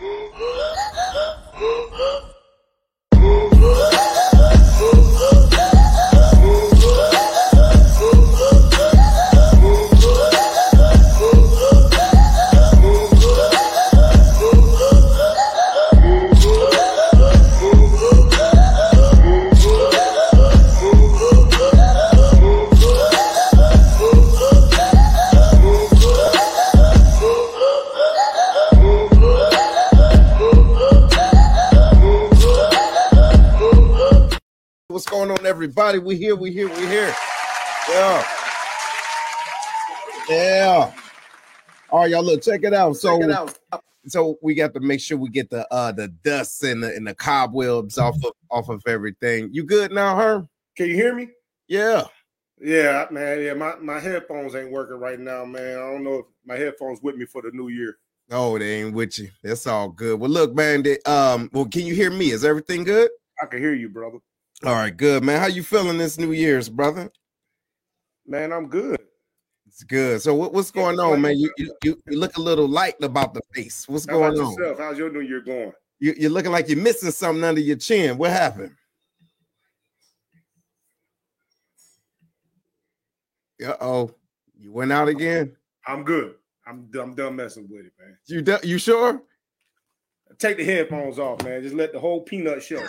ん? All right, y'all look, check it out. So Check it out. so we got to make sure we get the uh the dust and the and the cobwebs off of off of everything. You good now, Herm? Can you hear me? Yeah. Yeah, man. Yeah, my, my headphones ain't working right now, man. I don't know if my headphones with me for the new year. Oh, they ain't with you. That's all good. Well, look, man. They, um, well, can you hear me? Is everything good? I can hear you, brother. All right, good, man. How you feeling this New Year's, brother? Man, I'm good. It's good. So what, what's going on, man? You, you you look a little light about the face. What's How going on? yourself? How's your new year going? You, you're looking like you're missing something under your chin. What happened? Uh oh, you went out again. I'm good. I'm I'm done messing with it, man. You you sure? Take the headphones off, man. Just let the whole peanut show.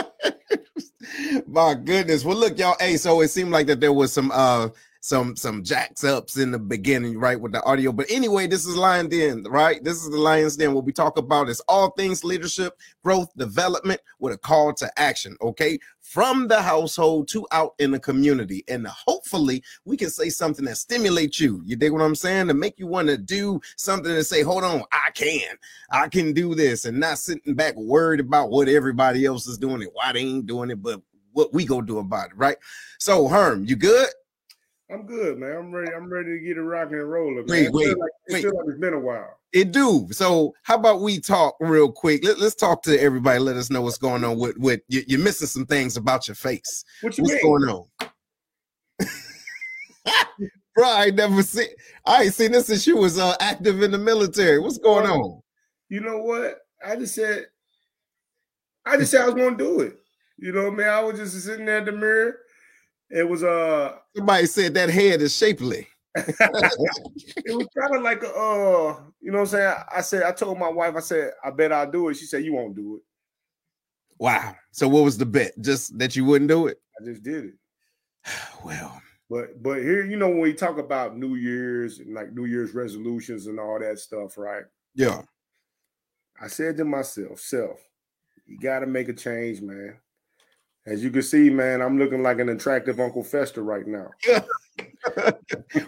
My goodness. Well, look, y'all. Hey, so it seemed like that there was some uh some some jacks ups in the beginning, right, with the audio. But anyway, this is Lion Den, right? This is the Lion's Den. What we talk about is all things leadership, growth, development with a call to action. Okay, from the household to out in the community, and hopefully we can say something that stimulates you. You dig what I'm saying? To make you want to do something and say, "Hold on, I can, I can do this," and not sitting back worried about what everybody else is doing and why they ain't doing it, but what we gonna do about it, right? So, Herm, you good? I'm good, man. I'm ready. I'm ready to get it rocking and rolling. Wait, It wait, like, it wait. like it's been a while. It do. So, how about we talk real quick? Let, us talk to everybody. Let us know what's going on with with you, you're missing some things about your face. What you What's mean? going on? Bro, I ain't never seen. I ain't seen this since you was uh, active in the military. What's going on? You know what? I just said, I just said I was gonna do it. You know, man. I was just sitting there at the mirror. It was uh Somebody said that head is shapely. it was kind of like a uh, you know what I'm saying? I said, I told my wife, I said, I bet I'll do it. She said, You won't do it. Wow. So, what was the bet? Just that you wouldn't do it? I just did it. Well, But but here, you know, when we talk about New Year's and like New Year's resolutions and all that stuff, right? yeah. I said to myself, self, you gotta make a change, man. As you can see, man, I'm looking like an attractive Uncle Fester right now. well,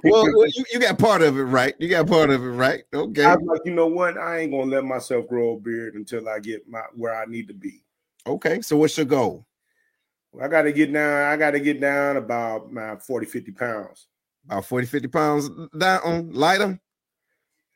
well, you, you got part of it right. You got part of it right. Okay. I was like, you know what? I ain't gonna let myself grow a beard until I get my where I need to be. Okay. So, what's your goal? I gotta get down, I gotta get down about my 40, 50 pounds. About 40, 50 pounds down, um, lighter.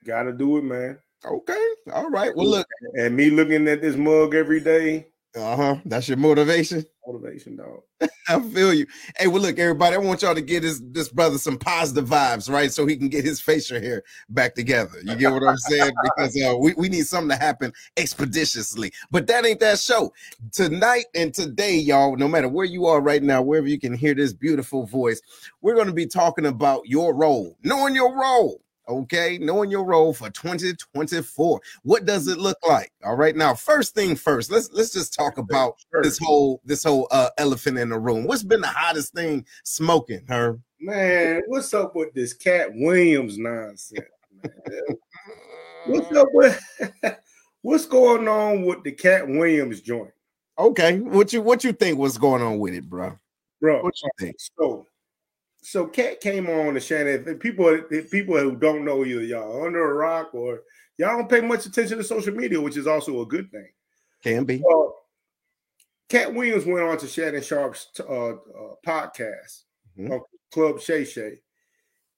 Gotta do it, man. Okay. All right. Well, look. And me looking at this mug every day, Uh huh. That's your motivation. motivation, dog. I feel you. Hey, well, look, everybody. I want y'all to get this this brother some positive vibes, right? So he can get his facial hair back together. You get what I'm saying? Because uh, we we need something to happen expeditiously. But that ain't that show tonight and today, y'all. No matter where you are right now, wherever you can hear this beautiful voice, we're going to be talking about your role, knowing your role. Okay, knowing your role for 2024. What does it look like? All right. Now, first thing first, let's let's just talk about this whole this whole uh elephant in the room. What's been the hottest thing smoking, her? Man, what's up with this Katt Williams nonsense? Man? What's up with what's going on with the Katt Williams joint, Okay, what you what you think was going on with it, bro? bro? What you think? So, so Katt came on the Shannon. People, people who don't know either y'all under a rock or y'all don't pay much attention to social media, which is also a good thing. Can be. Well, Katt Williams went on to Shannon Sharpe's uh, uh, podcast, Mhm. uh, Club Shay Shay,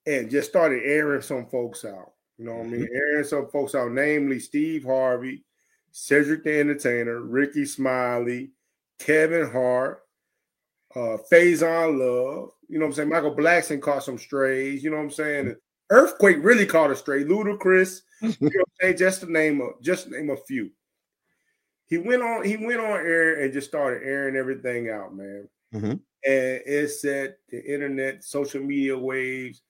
and just started airing some folks out. You know what I mean? Airing some folks out, namely Steve Harvey, Cedric the Entertainer, Rickey Smiley, Kevin Hart, uh, Faizon Love. You know what I'm saying? Michael Blackson caught some strays. You know what I'm saying? Earthquake really caught a stray. Ludacris, you know, say just to name a just name a few. He went on. He went on air and just started airing everything out, man. Mhm. And it set the internet, social media waves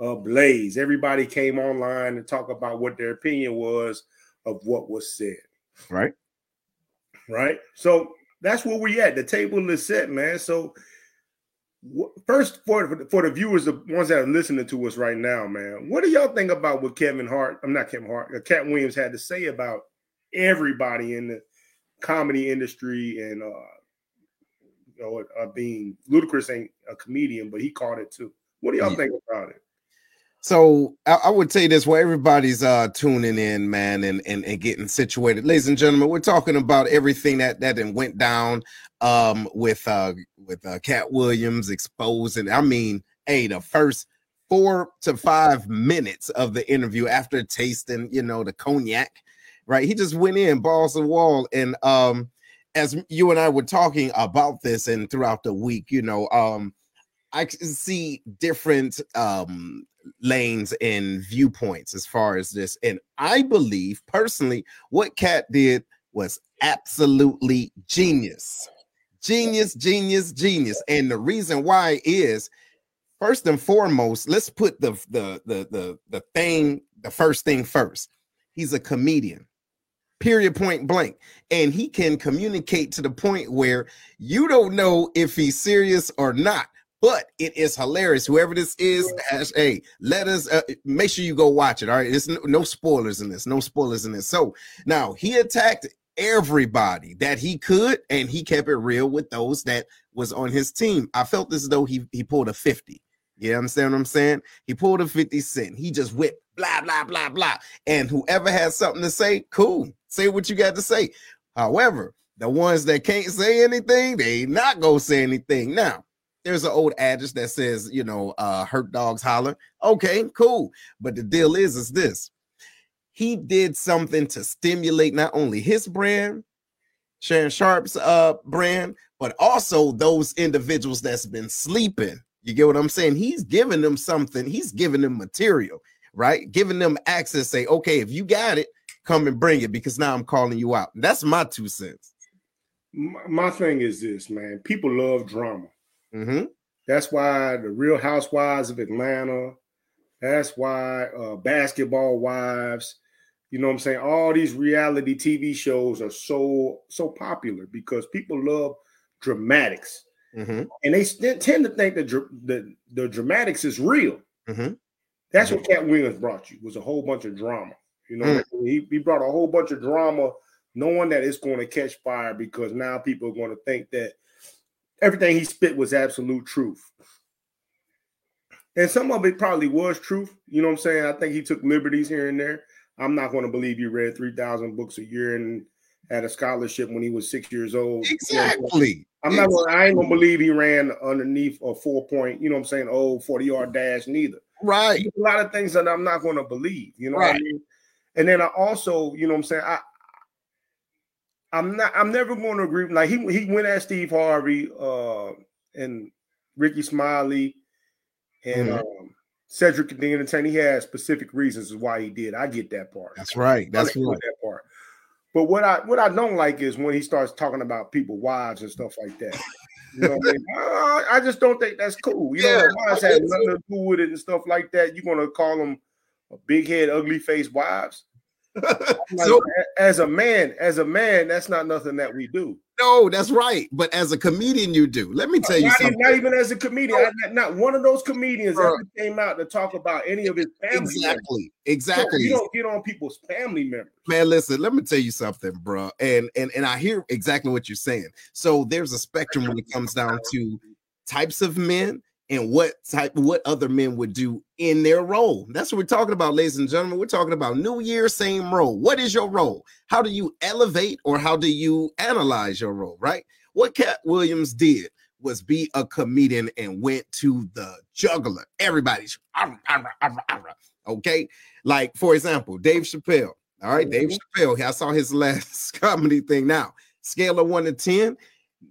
ablaze. Everybody came online to talk about what their opinion was of what was said. Right. Right. So that's where we at. The table is set, man. So first, for for the- viewers, the ones that are listening to us right now, man, what do y'all think about what Kevin Hart? I'm not Kevin Hart. uh, Katt Williams had to say about everybody in the comedy industry and uh, you know, uh, being Ludacris ain't a comedian, but he caught it too. What do y'all Yeah. think about it? So I, I would say this while everybody's uh tuning in, man, and, and and getting situated. Ladies and gentlemen, we're talking about everything that that went down um with uh with uh Katt Williams exposing. I mean, hey, the first four to five minutes of the interview after tasting, you know, the cognac, right? He just went in balls to the wall. And um as you and I were talking about this and throughout the week, you know, um I see different um lanes and viewpoints as far as this. And I believe personally, what Katt did was absolutely genius. Genius, genius, genius. And the reason why is first and foremost, let's put the the the the, the thing, the first thing first. He's a comedian. Period point blank. And he can communicate to the point where you don't know if he's serious or not but it is hilarious. Whoever this is, hash, hey, let us uh, make sure you go watch it. All right, there's no, no spoilers in this, no spoilers in this. So now he attacked everybody that he could, and he kept it real with those that was on his team. I felt as though he he pulled a 50. You understand what I'm saying? He pulled a 50 cent. He just whipped blah blah blah blah. And whoever has something to say, cool. Say what you got to say. However, the ones that can't say anything, they not gonna say anything. Now, there's an old adage that says, you know, uh, hurt dogs holler. Okay, cool. But the deal is, is this he did something to stimulate not only his brand, Sharon Sharpe's uh brand, but also those individuals that's been sleeping. You get what I'm saying? He's giving them something, he's giving them material, right? Giving them access, say, okay, if you got it, come and bring it because now I'm calling you out. That's my two cents. My, my thing is this, man. People love drama. Hmm That's why the Real Housewives of Atlanta. That's why uh, Basketball Wives. You know what I'm saying? All these reality TV shows are so so popular because people love dramatics, hmm and they st- tend to think that dr- the the dramatics is real. hmm That's what Katt Williams brought you was a whole bunch of drama. You know, he, he brought a whole bunch of drama, knowing that it's going to catch fire because now people are going to think that everything he spit was absolute truth. And some of it probably was truth. You know what I'm saying? I think he took liberties here and there. I'm not going to believe you read 3,000 books a year and had a scholarship when he was six years old. You I'm saying? Exactly. I'm not gonna, I ain't gonna believe he ran underneath a four point, you know what I'm saying, oh, 40 yard dash neither. Right. There's a lot of things that I'm not gonna believe, you know what I mean? And then I also, you know what I'm saying, I I'm not I'm never gonna agree. Like he he went at Steve Harvey uh and Rickey Smiley and Mhm. um Cedric the Entertainer. He had specific reasons as why he did. I get that part. That's right. That's I right. that part. But what I what I don't like is when he starts talking about people wives and stuff like that. You know what I mean? I just don't think that's cool. You know, Yeah, the wives have nothing to do with it and stuff like that. You're gonna call them a big head, ugly face wives. Like, so as a man, as a man, that's not nothing that we do. no, that's right. But as a comedian, you do. Let me tell you Not, even, something. not even as a comedian. I- not, not one of those comedians Bro. ever came out to talk about any of his family. members. Exactly. So Exactly. you don't get on people's family members. Man, listen, let me tell you something, bro. And and and I hear exactly what you're saying. So there's a spectrum when it comes down to types of men and what type what other men would do in their role. That's what we're talking about, ladies and gentlemen. We're talking about New Year, same role. What is your role? How do you elevate or how do you analyze your role? Right? What Katt Williams did was be a comedian and went to the juggler. Everybody's okay. Like for example, Dave Chappelle. All right, Dave mm-hmm. Chappelle. I saw his last comedy thing. Now, scale of one to ten.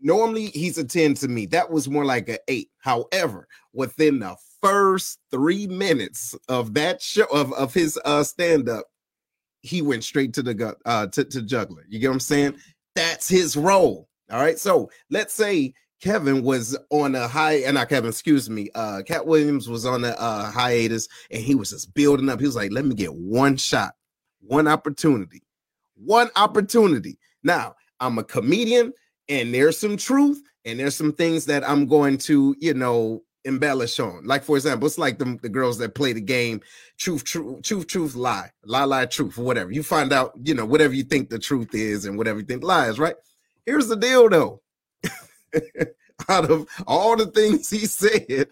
Normally, he's a ten to me. That was more like an eight. However, within the first three minutes of that show of, of his uh stand-up, he went straight to the gut uh to, to juggler. You get what I'm saying? That's his role. All right. So let's say Kevin was on a high, and not Kevin, excuse me. Uh Katt Williams was on a uh, hiatus and he was just building up. He was like, let me get one shot, one opportunity, one opportunity. Now I'm a comedian, and there's some truth, and there's some things that I'm going to, you know, embellish on. Like, for example, it's like the, the girls that play the game truth, truth, truth, truth, lie, lie, lie, truth, whatever. You find out, you know, whatever you think the truth is and whatever you think lies, right? Here's the deal though. Out of all the things he said,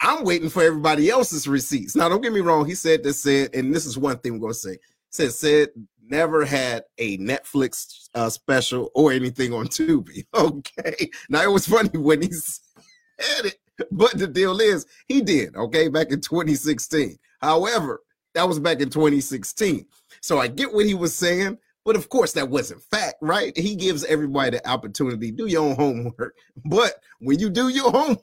I'm waiting for everybody else's receipts. Now, don't get me wrong. He said this, said, and this is one thing we're gonna say. Said, said never had a Netflix uh, special or anything on Tubi. Okay. Now it was funny when he said it but the deal is, he did, okay, back in 2016. However, that was back in 2016. So I get what he was saying, but of course, that wasn't fact, right? He gives everybody the opportunity, do your own homework. But when you do your homework,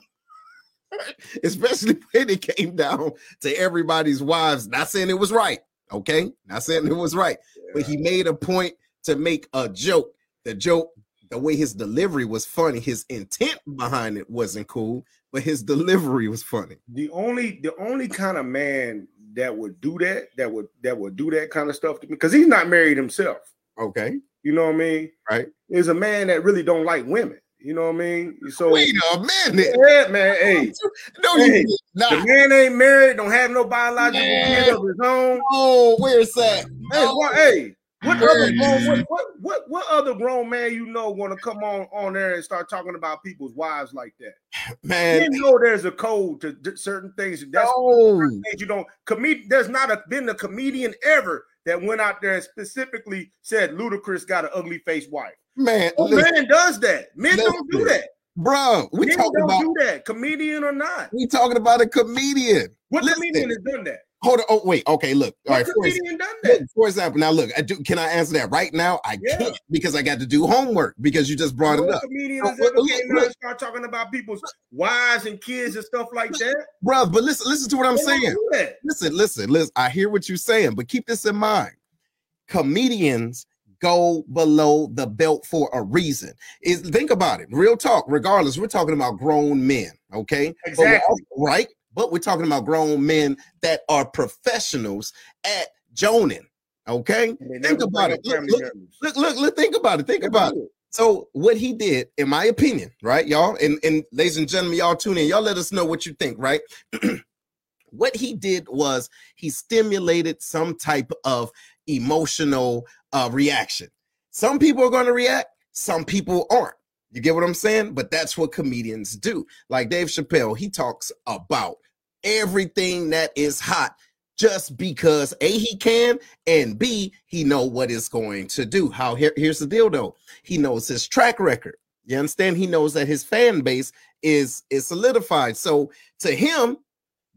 especially when it came down to everybody's wives, not saying it was right, okay? Not saying it was right, but he made a point to make a joke. The joke, the way his delivery was funny, his intent behind it wasn't cool, but his delivery was funny. The only the only kind of man that would do that, that would that would do that kind of stuff to me, because he's not married himself. Okay. You know what I mean? Right. Is a man that really don't like women. You know what I mean? So wait a minute. Yeah, man. Hey, no, hey, you not. the man ain't married, don't have no biological kid of his own. Oh, where's that? Hey, what, hey, what Where other grown, what, what what what other grown man you know want to come on on there and start talking about people's wives like that? man. You know there's a code to d- certain things. That's No. things you don't comed. There's not a, been a comedian ever that went out there and specifically said Ludacris got an ugly face wife. Man, No listen, man does that. Men don't do that. bro, we Men talking don't about do that, comedian or not. we talking about a comedian. What Listen. comedian has done that? Hold on. Oh, wait. Okay, look. All right. What. For, ex- comedian done look, for example, now look, I do can I answer that right now? I Yeah. can't because I got to do homework because you just brought it up. Comedians has look, look, look. start talking about people's wives and kids and stuff like that. Bro, but listen, listen to what I'm They saying. listen, listen, listen. I hear what you're saying, but keep this in mind. Comedians go below the belt for a reason. Is think about it. Real talk. Regardless, we're talking about grown men, okay? Exactly. also- right? But we're talking about grown men that are professionals at Jonin. Okay, think about it. Look, look, look, look, look, think about it. Think about it. it. So what he did, in my opinion, right, y'all, and and ladies and gentlemen, y'all tune in. Y'all let us know what you think, right? what he did was he stimulated some type of emotional uh, reaction. Some people are going to react, some people aren't. You get what I'm saying? But that's what comedians do. Like Dave Chappelle, he talks about everything that is hot just because a he can and b he know what it's going to do. How here, here's the deal though. He knows his track record. You understand? He knows that his fan base is is solidified. So to him,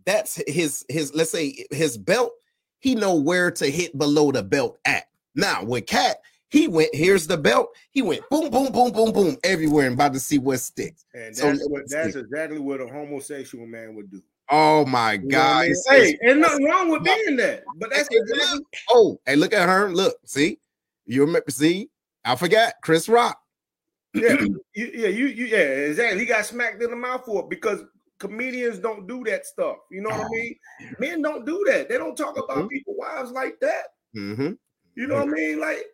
that's his his let's say his belt. He know where to hit below the belt at. Now with Katt, he went here's the belt. He went boom, boom, boom, boom, boom everywhere and about to see what sticks. And that's let's what that's see. exactly what a homosexual man would do. Oh my You what I God! mean? Hey, and nothing wrong with being that, but that's exactly. Oh, hey, look at her. Look, see, you remember? See, I forgot Chris Rock. yeah, you, yeah, you, you, yeah, exactly. He got smacked in the mouth for it because comedians don't do that stuff. You know what I Oh. mean? Men don't do that. They don't talk about Mhm. people wives like that. hmm You know what I mean? Like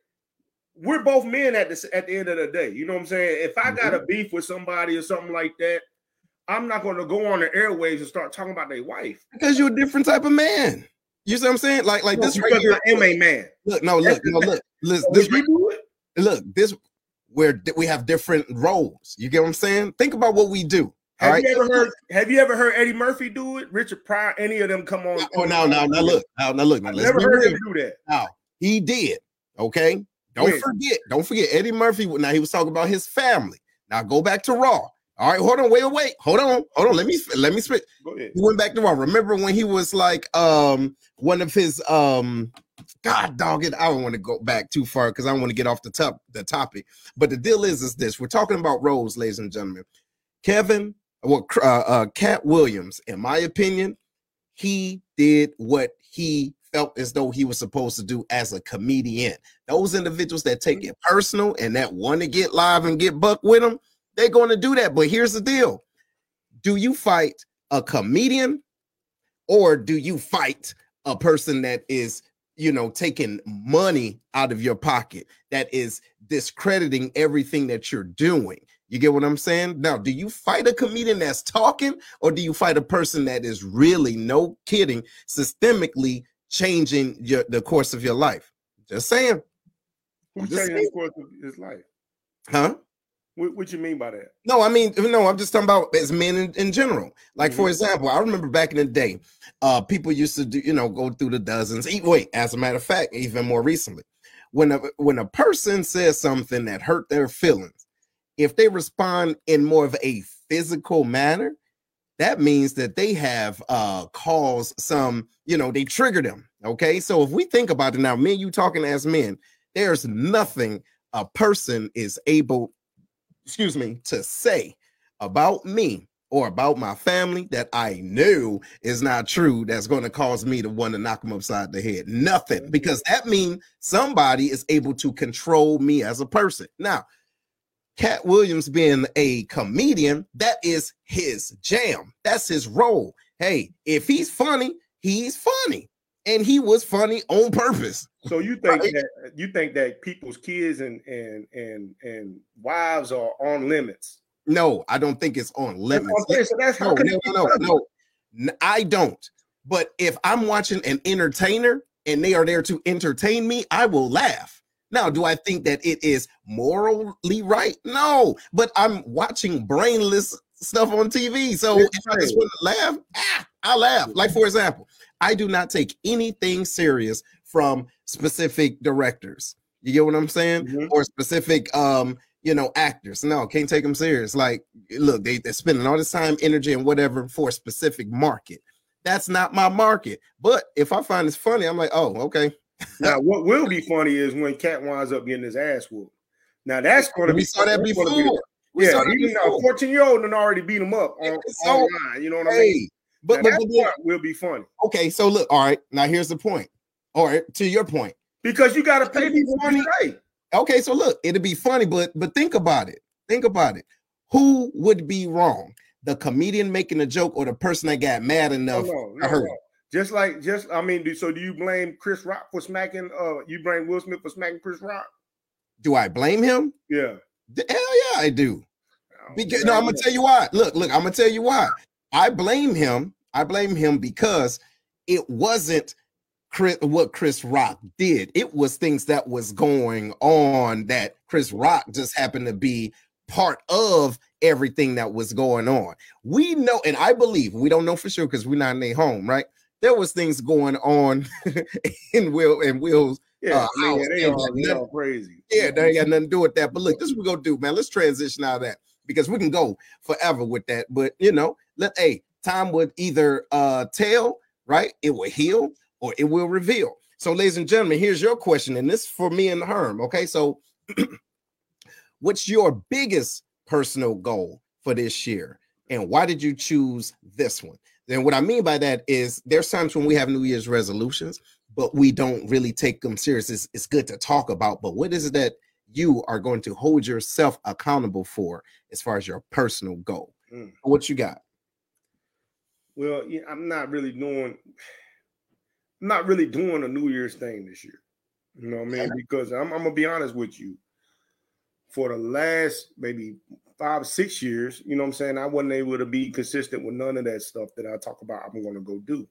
we're both men at the at the end of the day. You know what I'm saying? If I got a beef with somebody or something like that, I'm not going to go on the airwaves and start talking about their wife. Because you're a different type of man. You see what I'm saying? Like, like this right because here. I am a man. Look, no, look, no, look. Listen, this it? look, this where we have different roles. You get what I'm saying? Think about what we do. Have right. you ever heard? Have you ever heard Eddie Murphy do it? Richard Pryor, any of them come on? Oh, now, now, now, look, now, now, look. Now, let's never heard him do that. Now, he did. Okay. Don't When? forget. Don't forget. Eddie Murphy. Now he was talking about his family. Now go back to Raw. All right. Hold on. Wait. Wait. Hold on. Hold on. Let me. Let me spit. Go ahead. He went back to Raw. Remember when he was like um one of his um God dog it. I don't want to go back too far because I don't want to get off the top the topic. But the deal is is this: we're talking about roles, ladies and gentlemen. Kevin, Well, uh, uh, Katt Williams, in my opinion, he did what he felt as though he was supposed to do as a comedian. Those individuals that take it personal and that want to get live and get buck with them, they're going to do that. But here's the deal. Do you fight a comedian or do you fight a person that is you know taking money out of your pocket that is discrediting everything that you're doing? You get what i'm saying? Now do you fight a comedian that's talking or do you fight a person that is really no kidding systemically changing your the course of your life? Just saying. Who's Just changing the course of his life? huh What, what you mean by that? No, I mean, no, I'm just talking about as men in, in general. Like, for Mhm. example, I remember back in the day, uh, people used to do, you know, go through the dozens. Wait, as a matter of fact, even more recently, when a when a person says something that hurt their feelings, if they respond in more of a physical manner, that means that they have uh caused some, you know, they trigger them. Okay. So if we think about it now, me and you talking as men, there's nothing a person is able excuse me, to say about me or about my family that I knew is not true that's going to cause me to want to knock them upside the head. Nothing, because that means somebody is able to control me as a person. Now, Katt Williams being a comedian, that is his jam. That's his role. Hey, if he's funny, he's funny. And he was funny on purpose. So you think Right. that you think that people's kids and and and and wives are on limits? No, I don't think it's on limits. what I'm saying. So that's how no, no, no, no, no. I don't. But if I'm watching an entertainer and they are there to entertain me, I will laugh. Now, do I think that it is morally right? No, but I'm watching brainless stuff on TV. So if I just want to laugh, ah, I laugh. Like, for example, I do not take anything serious from specific directors. You get what I'm saying? Mhm. Or specific um you know, actors. No, can't take them serious. Like, look, they, they're spending all this time, energy, and whatever for a specific market. That's not my market. But if I find it's funny, I'm like, oh, okay. Now, what will be funny is when Katt winds up getting his ass whooped. Now that's going to be We saw that that's gonna be the- before. We yeah, even a 14 year old and already beat him up on, So, online. You know what I mean? But, Now, but, that but then- part will be funny okay, so look, all right. Now here's the point. All right, to your point. because you got to pay people to funny. be right. Okay, so look, it'd be funny, but but think about it. Think about it. Who would be wrong? The comedian making a joke or the person that got mad enough? no, I no. Just like, just I mean, so do you blame Chris Rock for smacking? Uh, you blame Will Smith for smacking Chris Rock? Do I blame him? Yeah. The- Hell yeah, I do. Because no, I'm gonna tell you why. Look, look, I'm gonna tell you why. I blame him. I blame him because it wasn't Chris, what Chris Rock did. It was things that was going on that Chris Rock just happened to be part of everything that was going on. We know, and I believe we don't know for sure because we're not in their home, right? There was things going on in Will and Will's Yeah, uh, house, they all, they all crazy. yeah, that ain't got nothing to do with that. But look, this is what we're gonna do, man. Let's transition out of that because we can go forever with that. But you know, let hey, time would either uh tell, right? It will heal or it will reveal. So, ladies and gentlemen, here's your question, and this is for me and Herm. Okay, so what's your biggest personal goal for this year? And why did you choose this one? And what I mean by that is there's times when we have New Year's resolutions, but we don't really take them serious. It's, it's good to talk about, but what is it that you are going to hold yourself accountable for as far as your personal goal? Mm. What you got? Well, yeah, I'm not really doing, I'm not really doing a New Year's thing this year. You know what I mean? Because I'm, I'm gonna be honest with you. For the last maybe five, six years, you know what I'm saying, I wasn't able to be consistent with none of that stuff that I talk about. I'm gonna go do.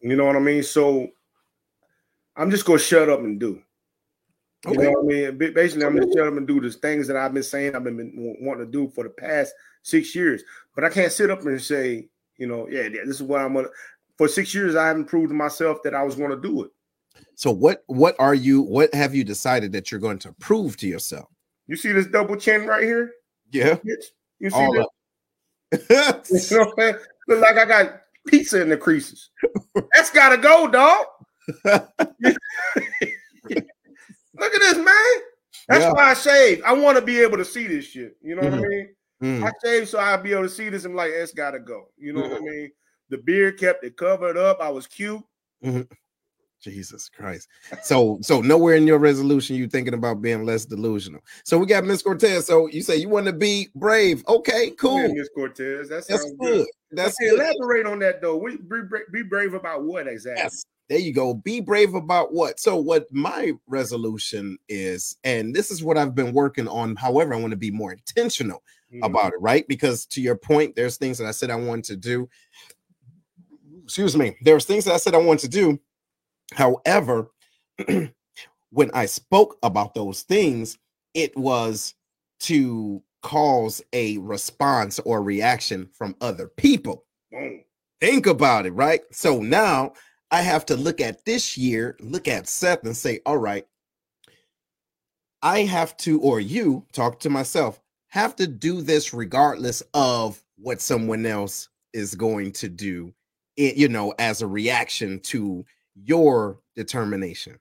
You know what I mean? So I'm just gonna shut up and do. You Okay. know what I mean? Basically, I'm gonna shut up and do the things that I've been saying I've been, wanting to do for the past six years. But I can't sit up and say, you know, yeah, yeah, this is what I'm gonna. For six years, I haven't proved to myself that I was going to do it. So what what are you what have you decided that you're going to prove to yourself? You see this double chin right here? Yeah. You see All this? You know what I'm saying? Look like I got pizza in the creases. That's gotta go, dog. Look at this, man. That's Yeah. why I shave. I want to be able to see this shit. You know what I Mhm. mean? Mm. I shaved so I'd be able to see this I'm like, it's gotta go. You know mm-hmm. what I mean? The beard kept it covered up. I was cute. Mm-hmm. Jesus Christ. So so nowhere in your resolution you thinking about being less delusional. So we got Miss Cortez. So you say you want to be brave. Okay, cool. Miss Cortez. That's good. good. That's good. elaborate on that though. We be, be brave about what exactly? Yes. There you go. Be brave about what? So, what my resolution is, and this is what I've been working on. However, I want to be more intentional mm-hmm. about it, right? Because to your point, there's things that I said I wanted to do. Excuse me. There's things that I said I wanted to do However, when I spoke about those things, it was to cause a response or reaction from other people. Think about it, right? So now I have to look at this year, look at Seth and say, all right, I have to, or you talk to myself, have to do this regardless of what someone else is going to do, eh, you know, as a reaction to your determination.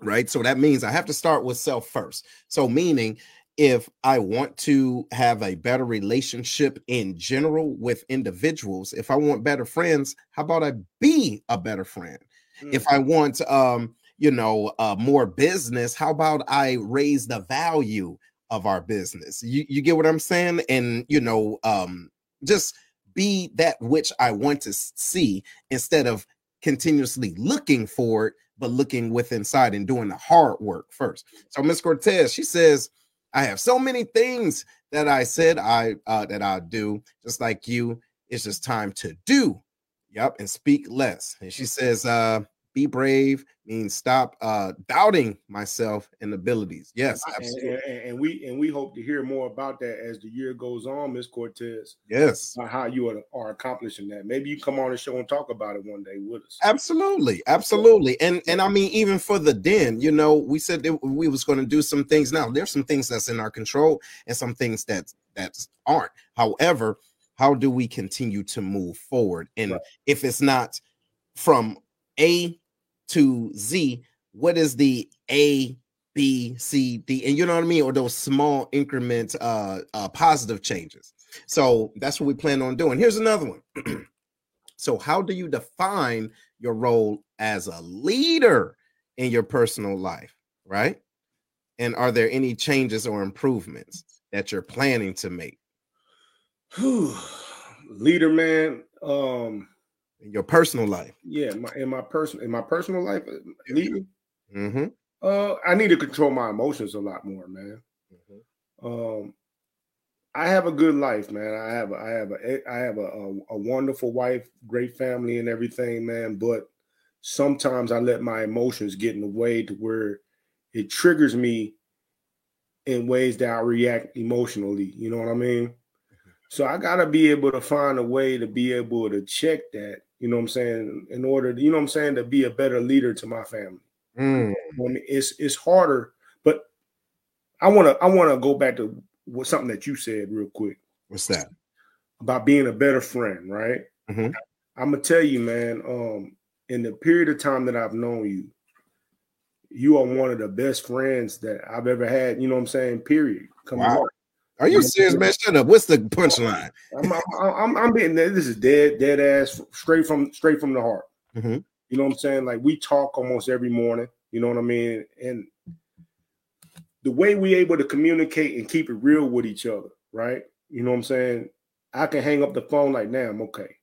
Right? So that means i have to start with self first. So meaning if i want to have a better relationship in general with individuals if i want better friends how about i be a better friend mm-hmm. if i want um you know uh more business how about i raise the value of our business you, you get what i'm saying and you know um just be that which i want to see instead of continuously looking for it, but looking with inside and doing the hard work first. So Miss Cortez, she says, I have so many things that I said I uh, that I do, just like you. It's just time to do. Yep, and speak less. And she says, uh, be brave means stop uh doubting myself and abilities. Yes, absolutely. And, and, and, we and we hope to hear more about that as the year goes on, Miss Cortez. Yes, how you are, are, accomplishing that. Maybe you come on the show and talk about it one day with us. Absolutely, absolutely. And and I mean, even for the den, you know, we said that we was going to do some things. Now there's some things that's in our control and some things that that aren't. However, how do we continue to move forward? And right. if it's not from a to Z, what is the A, B, C, D, and you know what I mean, or those small increment uh, uh positive changes. So that's what we plan on doing. Here's another one. so, how do you define your role as a leader in your personal life, right? And are there any changes or improvements that you're planning to make? leader, man. Um, in your personal life. Yeah, my, in my personal in my personal life, uh. Mm-hmm. Uh, I need to control my emotions a lot more, man. Mm-hmm. Um, I have a good life, man. I have a, I have a I have a, a, a wonderful wife, great family, and everything, man. But sometimes I let my emotions get in the way to where it triggers me in ways that I react emotionally. You know what I mean? Mm-hmm. So I gotta be able to find a way to be able to check that you know what I'm saying, in order to, you know what I'm saying, to be a better leader to my family. Mm. I mean, it's it's harder, but I want to I want to go back to what something that you said real quick. What's that? About being a better friend, right? Mm-hmm. I'm gonna tell you, man. Um, in the period of time that I've known you, you are one of the best friends that I've ever had. You know what I'm saying? Period. Come wow. on. Are you serious, man? Shut up. What's the punchline? I'm, I'm, I'm, being this is dead, dead ass, straight from straight from the heart. Mm-hmm. You know what I'm saying? Like we talk almost every morning. You know what I mean? And the way we able to communicate and keep it real with each other, right? You know what I'm saying? I can hang up the phone like, now I'm okay.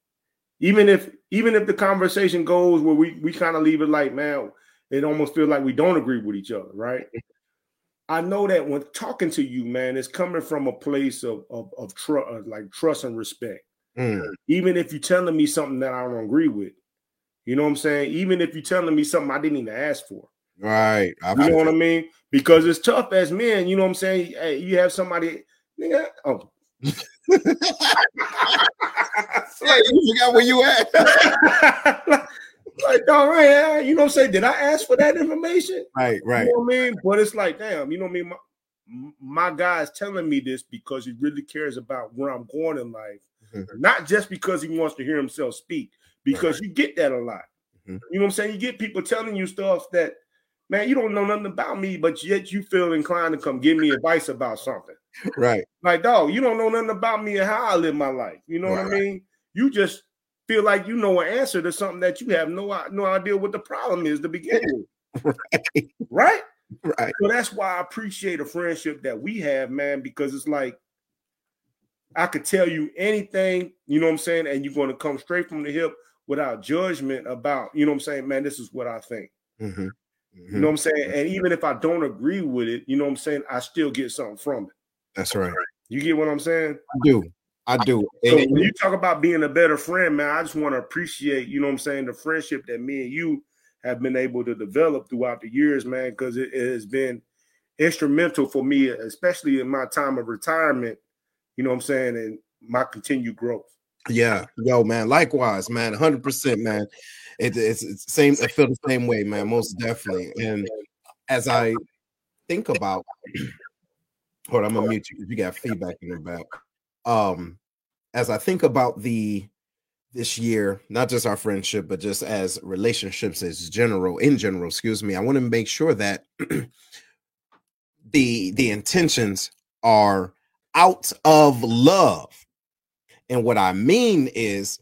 Even if even if the conversation goes where we we kind of leave it like, man, it almost feels like we don't agree with each other, right? I know that when talking to you, man, it's coming from a place of of, of trust, like trust and respect. Mm. Even if you're telling me something that I don't agree with, you know what I'm saying. Even if you're telling me something I didn't even ask for, right? I've you know what I mean? Because it's tough as men. You know what I'm saying? Hey, you have somebody, nigga. Oh. yeah, you forgot where you at. like, all right, you know, what I'm saying, did I ask for that information? Right, right. You know what I mean? But it's like, damn, you know what I mean? My, my guy is telling me this because he really cares about where I'm going in life, mm-hmm. not just because he wants to hear himself speak, because right. you get that a lot. Mm-hmm. You know what I'm saying? You get people telling you stuff that, man, you don't know nothing about me, but yet you feel inclined to come give me advice about something. right. Like, dog, you don't know nothing about me and how I live my life. You know right. what I mean? You just feel like you know an answer to something that you have no no idea what the problem is to begin with. Right. Right. Right. So that's why I appreciate a friendship that we have, man, because it's like I could tell you anything, you know what I'm saying, and you're going to come straight from the hip without judgment about, you know what I'm saying, man, this is what I think. Mm-hmm. Mm-hmm. You know what I'm saying? And even if I don't agree with it, you know what I'm saying, I still get something from it. That's right. You get what I'm saying? I do. I do. So when you talk about being a better friend, man, I just want to appreciate, you know what I'm saying, the friendship that me and you have been able to develop throughout the years, man, because it, it, has been instrumental for me, especially in my time of retirement, you know what I'm saying, and my continued growth. Yeah, yo, man. Likewise, man. 100, percent man. It, it's, it's same. I feel the same way, man. Most definitely. And as I think about, hold on, I'm gonna mute you because you got feedback in the back um as I think about the this year, not just our friendship, but just as relationships as general, in general, excuse me, I want to make sure that the the intentions are out of love. And what I mean is,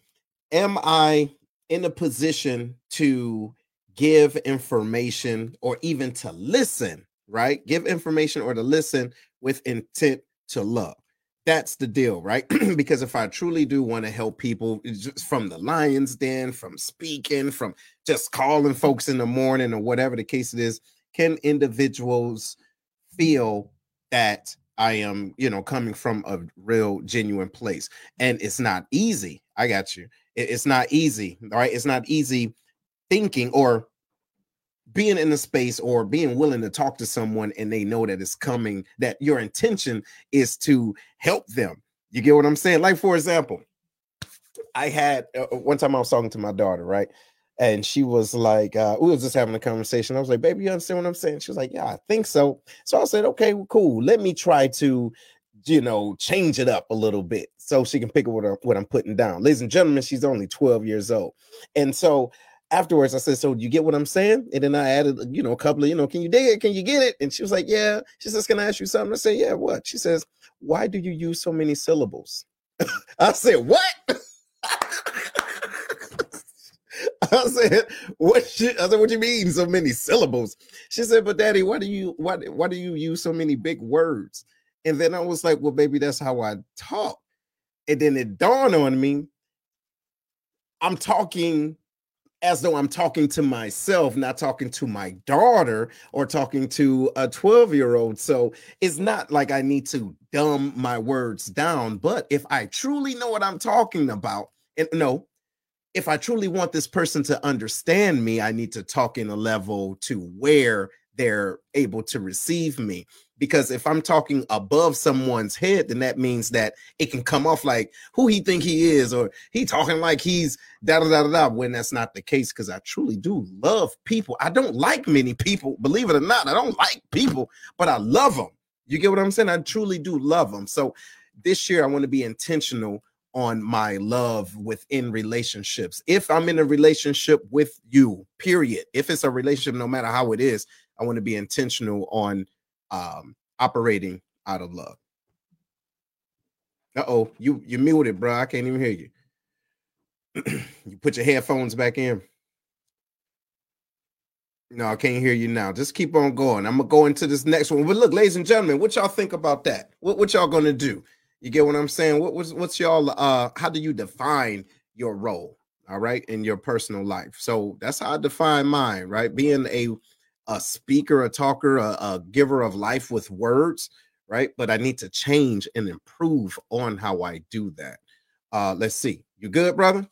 am I in a position to give information or even to listen, right? Give information or to listen with intent to love that's the deal, right? because if I truly do want to help people just from the lion's den, from speaking, from just calling folks in the morning or whatever the case it is, can individuals feel that I am, you know, coming from a real genuine place? And it's not easy. I got you. It's not easy, right? It's not easy thinking or being in the space or being willing to talk to someone and they know that it's coming, that your intention is to help them. You get what I'm saying? Like, for example, I had uh, uh, one time I was talking to my daughter, right? And she was like, uh, we was just having a conversation. I was like, baby, you understand what I'm saying? She was like, yeah, I think so. So I said, okay, well, cool. Let me try to, you know, change it up a little bit so she can pick up what I'm, what I'm putting down. Ladies and gentlemen, she's only 12 years old. And so afterwards, I said, "So you get what I'm saying?" And then I added, you know, a couple of, you know, can you dig it? Can you get it? And she was like, "Yeah." She says, "Can I ask you something?" I said, "Yeah." What? She says, "Why do you use so many syllables?" I said, "What?" I said, "What?" She, I said, "What do you mean so many syllables?" She said, "But Daddy, why do you why why do you use so many big words?" And then I was like, "Well, baby, that's how I talk." And then it dawned on me, I'm talking as though I'm talking to myself, not talking to my daughter or talking to a 12 year old. So it's not like I need to dumb my words down. But if I truly know what I'm talking about, and no, if I truly want this person to understand me, I need to talk in a level to where they're able to receive me. Because if i'm talking above someone's head then that means that it can come off like who he think he is or he talking like he's da da da da when that's not the case. Because i truly do love people. I don't like many people believe it or not i don't like people but i love them you get what i'm saying? I truly do love them so this year i want to be intentional on my love within relationships. If i'm in a relationship with you period. If it's a relationship no matter how it is I want to be intentional on um, operating out of love. Uh oh, you you muted, bro. I can't even hear you. you put your headphones back in. No, I can't hear you now. Just keep on going. I'm gonna go into this next one. But look, ladies and gentlemen, what y'all think about that? What what y'all gonna do? You get what I'm saying? What was what's y'all uh how do you define your role? All right, in your personal life. So that's how I define mine, right? Being a a speaker, a talker, a, a giver of life with words, right? But I need to change and improve on how I do that. Uh, let's see. You good, brother?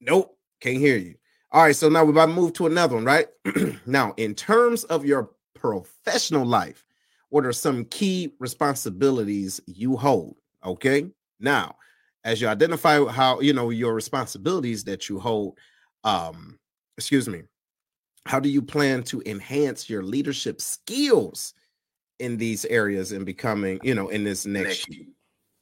Nope, can't hear you. All right, so now we're about to move to another one, right? now, in terms of your professional life, what are some key responsibilities you hold? Okay. Now, as you identify how you know your responsibilities that you hold, um, excuse me, how do you plan to enhance your leadership skills in these areas and becoming, you know, in this next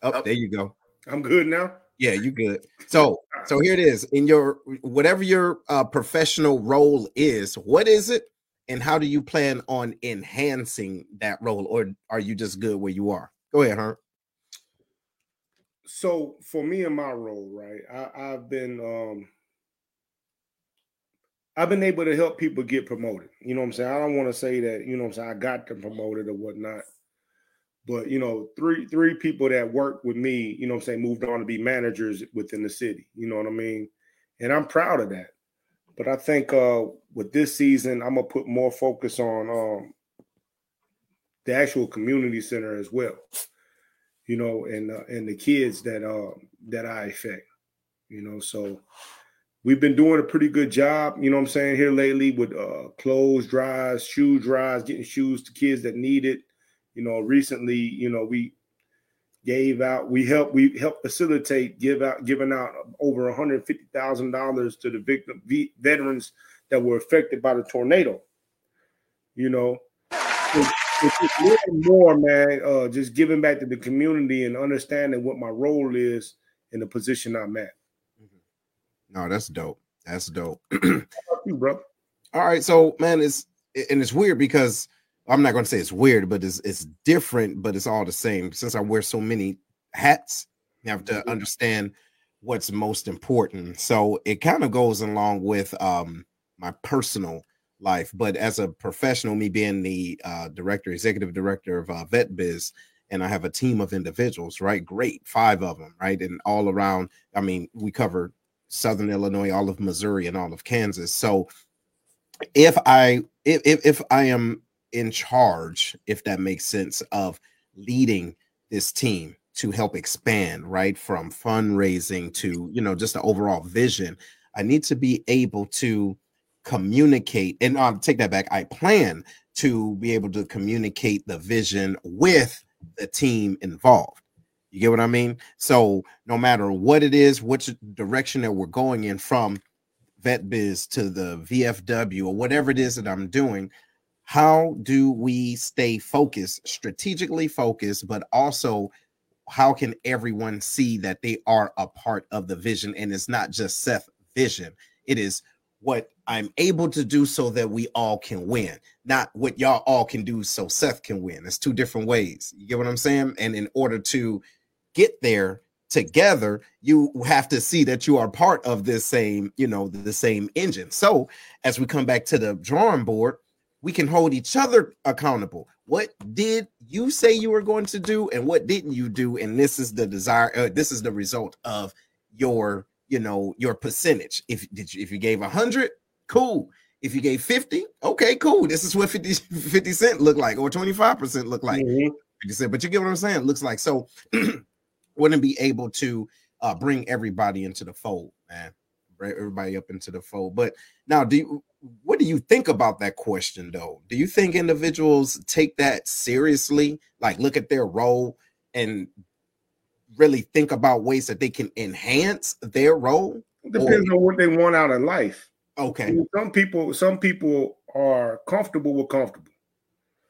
Oh, oh, there you go. I'm good now. Yeah, you good. So, so here it is. In your whatever your uh, professional role is, what is it, and how do you plan on enhancing that role, or are you just good where you are? Go ahead, Herm. So for me in my role, right, I, I've been um I've been able to help people get promoted. You know what I'm saying? I don't want to say that, you know what I'm saying, I got them promoted or whatnot. But you know, three three people that worked with me, you know what I'm saying, moved on to be managers within the city. You know what I mean? And I'm proud of that. But I think uh with this season, I'm gonna put more focus on um the actual community center as well. You know, and uh, and the kids that uh that I affect. You know, so we've been doing a pretty good job, you know what I'm saying, here lately with uh clothes drives, shoe drives, getting shoes to kids that need it. You know, recently, you know, we gave out, we helped, we helped facilitate, give out, giving out over $150,000 to the victim veterans that were affected by the tornado. You know, it's, it's more, man, uh, just giving back to the community and understanding what my role is in the position I'm at. No, that's dope. That's dope. you, bro? All right, so man, it's and it's weird because I'm not going to say it's weird, but it's it's different, but it's all the same. Since I wear so many hats, you have to mm-hmm. understand what's most important. So it kind of goes along with um my personal life, but as a professional, me being the uh, director, executive director of uh, Vet Biz, and I have a team of individuals, right? Great, five of them, right? And all around, I mean, we cover Southern Illinois, all of Missouri, and all of Kansas. So if I if if I am in charge, if that makes sense, of leading this team to help expand, right? From fundraising to, you know, just the overall vision, I need to be able to communicate and I'll um, take that back. I plan to be able to communicate the vision with the team involved. You get what I mean? So no matter what it is, which direction that we're going in from vet biz to the VFW or whatever it is that I'm doing, how do we stay focused, strategically focused, but also how can everyone see that they are a part of the vision and it's not just Seth vision? It is what I'm able to do so that we all can win, not what y'all all can do so Seth can win. It's two different ways. You get what I'm saying? And in order to get there together you have to see that you are part of this same you know the same engine. So as we come back to the drawing board we can hold each other accountable. What did you say you were going to do and what didn't you do? And this is the desire uh, this is the result of your you know your percentage. If did you if you gave 100 cool. If you gave 50 okay cool. This is what 50 50 cent look like or 25 percent look like. Mm-hmm. but you get what i'm saying? It looks like. So wouldn't be able to uh, bring everybody into the fold, man. Bring everybody up into the fold. But now, do you, what do you think about that question, though? Do you think individuals take that seriously? Like, look at their role and really think about ways that they can enhance their role? It depends or, on what they want out of life. Okay. some people, some people are comfortable with comfortable.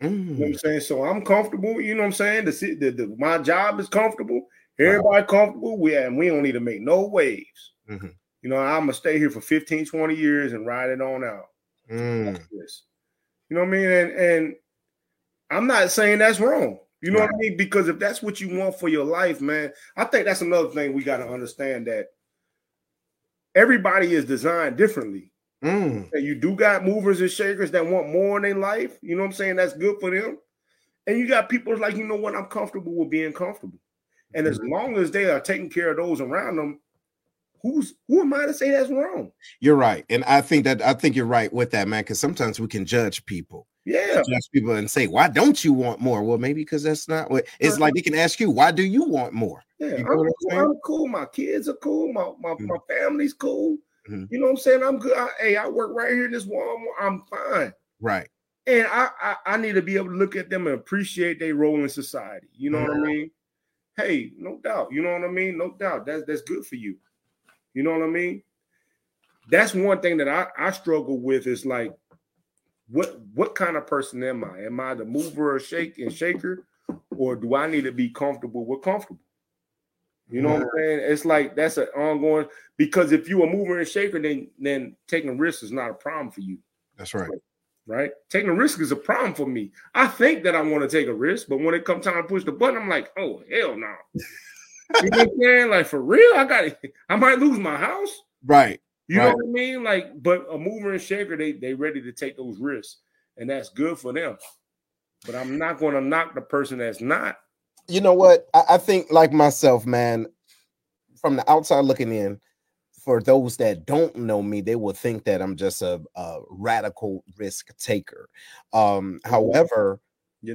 Mm. You know what I'm mm. saying? So I'm comfortable. You know what I'm saying? The, the, the my job is comfortable. Everybody comfortable. We and we don't need to make no waves. Mm-hmm. You know, I'm gonna stay here for 15, 20 years and ride it on out. Mm. You know what I mean? And and I'm not saying that's wrong. You know right. what I mean? Because if that's what you want for your life, man, I think that's another thing we got to understand that everybody is designed differently. Mm. And you do got movers and shakers that want more in their life. You know what I'm saying? That's good for them. And you got people like, you know what? I'm comfortable with being comfortable. And as mm-hmm. long as they are taking care of those around them, who's who am I to say that's wrong? You're right, and I think that I think you're right with that, man. Because sometimes we can judge people. Yeah, judge people and say, "Why don't you want more?" Well, maybe because that's not what it's like. They can ask you, "Why do you want more?" Yeah, you know I'm, cool, I'm, cool. My kids are cool. My my, mm-hmm. my family's cool. Mm-hmm. You know what I'm saying? I'm good. I, hey, I work right here in this Walmart. I'm fine. Right. And I, I, I need to be able to look at them and appreciate their role in society. You know mm-hmm. what I mm-hmm. mean? Hey, no doubt. You know what I mean? No doubt. That's that's good for you. You know what I mean? That's one thing that I, I struggle with is like what what kind of person am I? Am I the mover or shake and shaker? Or do I need to be comfortable with comfortable? You know yeah. what I'm saying? It's like that's an ongoing because if you are mover and shaker, then then taking risks is not a problem for you. That's right. Right? Taking a risk is a problem for me. I think that I want to take a risk, but when it comes time to push the button, I'm like, oh hell no. you know what I'm saying? Like for real, I got it. I might lose my house. Right. You right. know what I mean? Like, but a mover and shaker, they they ready to take those risks, and that's good for them. But I'm not going to knock the person that's not. You know what? I, I think, like myself, man, from the outside looking in, for those that don't know me, they will think that I'm just a, a radical risk taker. Um, however, yeah,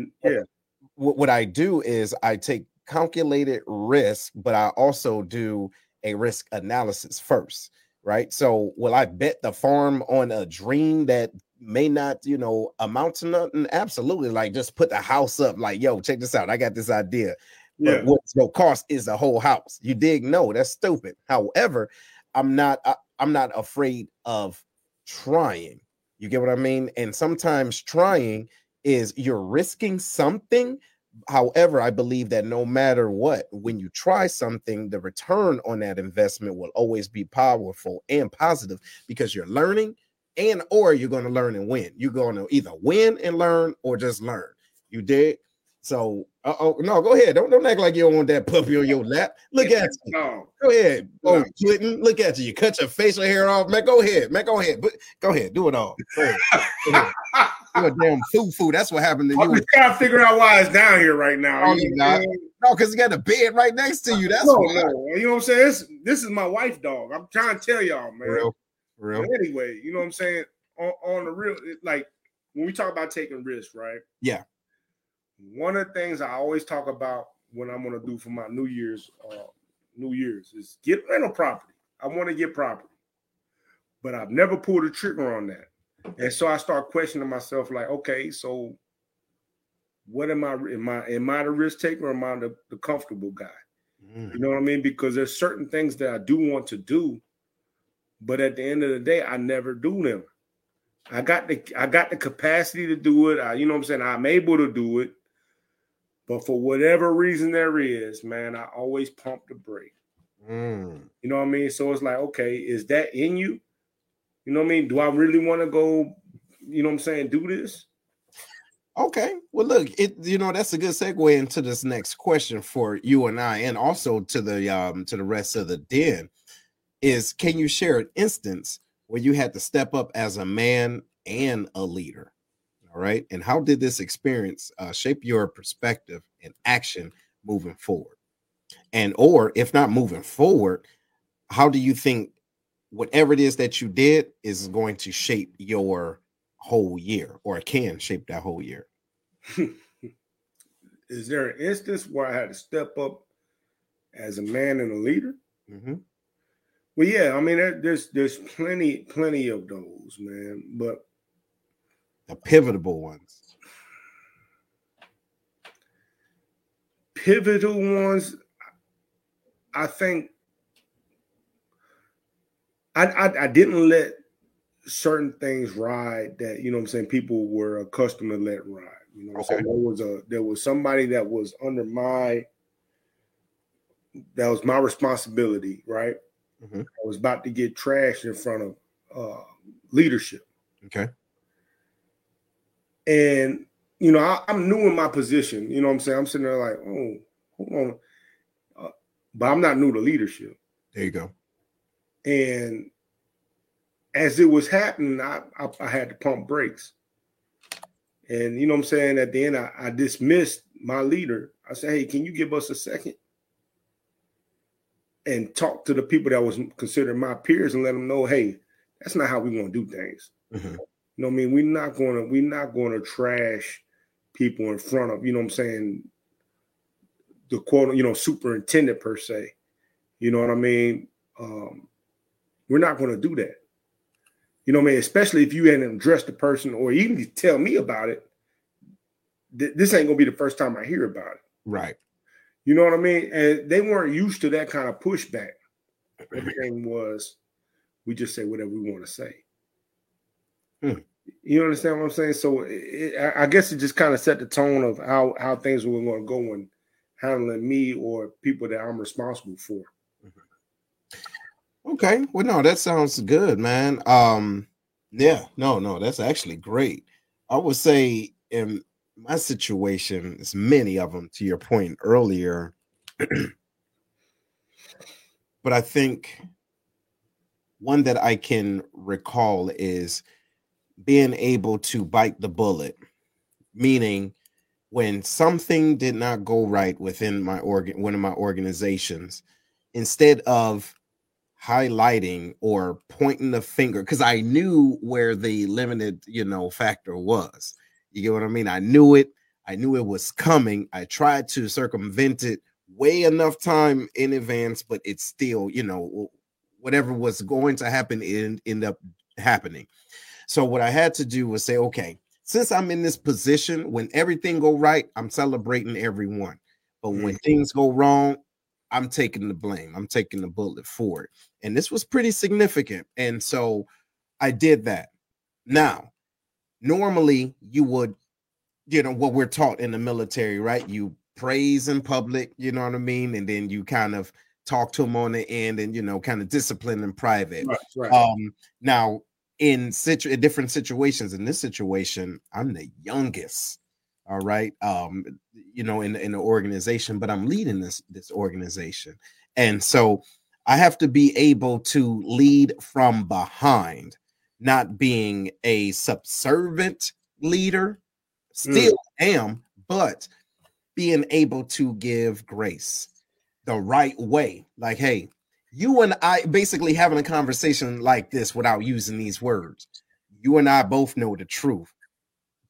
what, what I do is I take calculated risk, but I also do a risk analysis first, right? So, will I bet the farm on a dream that may not, you know, amount to nothing? Absolutely. Like, just put the house up, like, yo, check this out. I got this idea. Yeah. But what's going cost is the whole house. You dig? No, that's stupid. However, I'm not I, I'm not afraid of trying. You get what I mean? And sometimes trying is you're risking something. However, I believe that no matter what, when you try something, the return on that investment will always be powerful and positive because you're learning and or you're going to learn and win. You're going to either win and learn or just learn. You did. So, uh oh, no, go ahead. Don't don't act like you don't want that puppy on your lap. Look at you. Go ahead. Oh, Clinton, look at you. You cut your facial hair off, man. Go ahead, man. Go ahead. But go ahead. Do it all. Go ahead. Go ahead. You're a damn foo foo. That's what happened to I'm you. just trying to figure out why it's down here right now. Oh, You you not. No, because you got a bed right next to you. That's no, why. no. You know what I'm saying? This, this is my wife dog. I'm trying to tell y'all, man. Real. Real. But anyway, you know what I'm saying? On, on the real, like when we talk about taking risks, right? Yeah. One of the things I always talk about when I'm gonna do for my New Year's, uh, New Year's is get rental property. I want to get property, but I've never pulled a trigger on that, and so I start questioning myself, like, okay, so what am I? Am I am I the risk taker or am I the, the comfortable guy? Mm. You know what I mean? Because there's certain things that I do want to do, but at the end of the day, I never do them. I got the I got the capacity to do it. I, you know what I'm saying? I'm able to do it. But for whatever reason there is, man, I always pump the brake. Mm. You know what I mean? So it's like, okay, is that in you? You know what I mean? Do I really want to go, you know what I'm saying, do this? Okay. Well, look, it you know that's a good segue into this next question for you and I, and also to the um to the rest of the den. Is can you share an instance where you had to step up as a man and a leader? All right, and how did this experience uh, shape your perspective and action moving forward? And or if not moving forward, how do you think whatever it is that you did is going to shape your whole year or can shape that whole year? Is there an instance where I had to step up as a man and a leader? Mm-hmm. Well, yeah, I mean, there's there's plenty plenty of those, man. But The pivotal ones. pivotal ones, I think I, I I didn't let certain things ride that you know what I'm saying people were accustomed to let ride. You know, so Okay. there was a there was somebody that was under my that was my responsibility, right? Mhm. I was about to get trashed in front of uh leadership. Okay. And you know, I, I'm new in my position. You know what I'm saying? I'm sitting there like, oh, hold on. Uh, but I'm not new to leadership. There you go. And as it was happening, I, I, I had to pump brakes. And you know what I'm saying? At the end, I, I dismissed my leader. I said, hey, can you give us a second? And talk to the people that was considered my peers and let them know, hey, that's not how we want to do things. Mhm. You know what I mean? We're not gonna we're not gonna trash people in front of, you know what I'm saying, the quote, you know, superintendent per se. You know what I mean? Um, we're not gonna do that. You know what I mean? Especially if you hadn't addressed the person or even tell me about it. th- this ain't gonna be the first time I hear about it. Right. You know what I mean? And they weren't used to that kind of pushback. Everything was, we just say whatever we want to say. Hmm. You understand what I'm saying? So it, I- guess it just kind of set the tone of how how things were going to go when handling me or people that I'm responsible for. Okay. Well, no, that sounds good, man. Um, yeah, no, no, that's actually great. I would say in my situation, is many of them to your point earlier. but I think one that I can recall is being able to bite the bullet, meaning when something did not go right within my organ one of my organizations, instead of highlighting or pointing the finger, because I knew where the limited, you know, factor was. You get what I mean? I knew it. I knew it was coming. I tried to circumvent it way enough time in advance, but it's still, you know, whatever was going to happen it ended up happening. So what I had to do was say, okay, since I'm in this position, when everything go right, I'm celebrating everyone. But when mm-hmm. things go wrong, I'm taking the blame. I'm taking the bullet for it. And this was pretty significant. And so I did that. Now, normally you would, you know, what we're taught in the military, right? You praise in public, you know what I mean? And then you kind of talk to them on the end and, you know, kind of discipline in private. Right, right. Um, now, in situ in different situations, in this situation, I'm the youngest. All right. Um, you know, in, in the organization, but I'm leading this this organization. And so I have to be able to lead from behind, not being a subservient leader. Still mm. am, but being able to give grace the right way. Like, hey, you and I basically having a conversation like this without using these words. You and I both know the truth.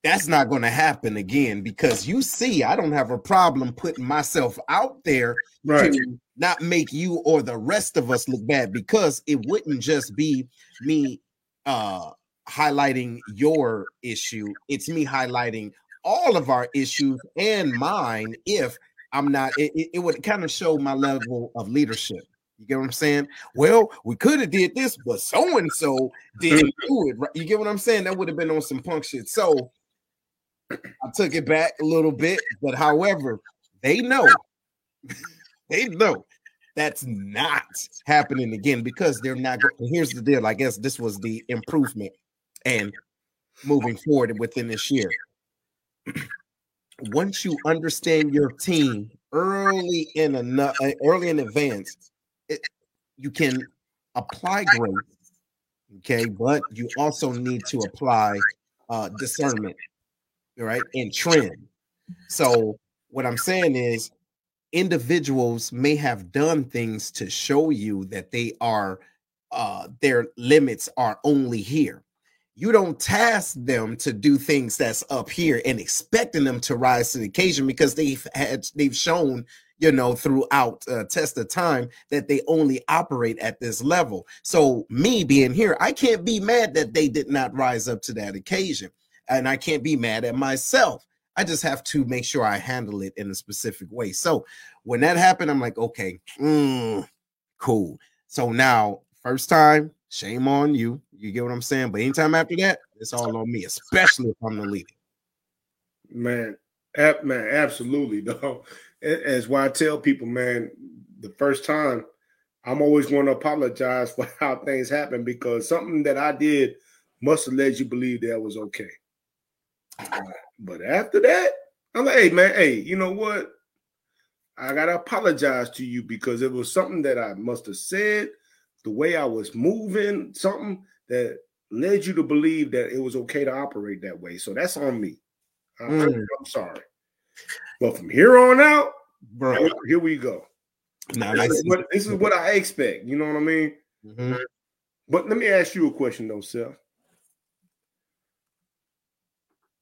That's not going to happen again because you see, I don't have a problem putting myself out there right. to not make you or the rest of us look bad because it wouldn't just be me uh highlighting your issue, it's me highlighting all of our issues and mine if I'm not, it, it would kind of show my level of leadership. You get what I'm saying? Well, we could have did this, but so and so didn't do it. Right? You get what I'm saying? That would have been on some punk shit. So I took it back a little bit, but however, they know, they know that's not happening again because they're not. Here's the deal. I guess this was the improvement and moving forward within this year once you understand your team early in a uh, early in advance, it, you can apply grace. Okay, but you also need to apply uh, discernment, right, and trend. So what I'm saying is, individuals may have done things to show you that they are uh, their limits are only here you don't task them to do things that's up here and expecting them to rise to the occasion because they've had they've shown you know throughout uh, test of time that they only operate at this level so me being here i can't be mad that they did not rise up to that occasion and i can't be mad at myself i just have to make sure i handle it in a specific way so when that happened i'm like okay mm, cool so now first time shame on you. You get what I'm saying? But anytime after that, it's all on me, especially if I'm the leader. Man, man, absolutely, though. As why I tell people, man, the first time I'm always going to apologize for how things happen because something that I did must have led you believe that was okay. But after that, I'm like, hey, man, hey, you know what? I gotta apologize to you because it was something that I must have said the way I was moving, something that led you to believe that it was okay to operate that way. So that's on me. Mm. I'm, I'm sorry. But from here on out, bro, here we go. Now, this, is what, this is what I expect. You know what I mean? Mm-hmm. But let me ask you a question though, Seth.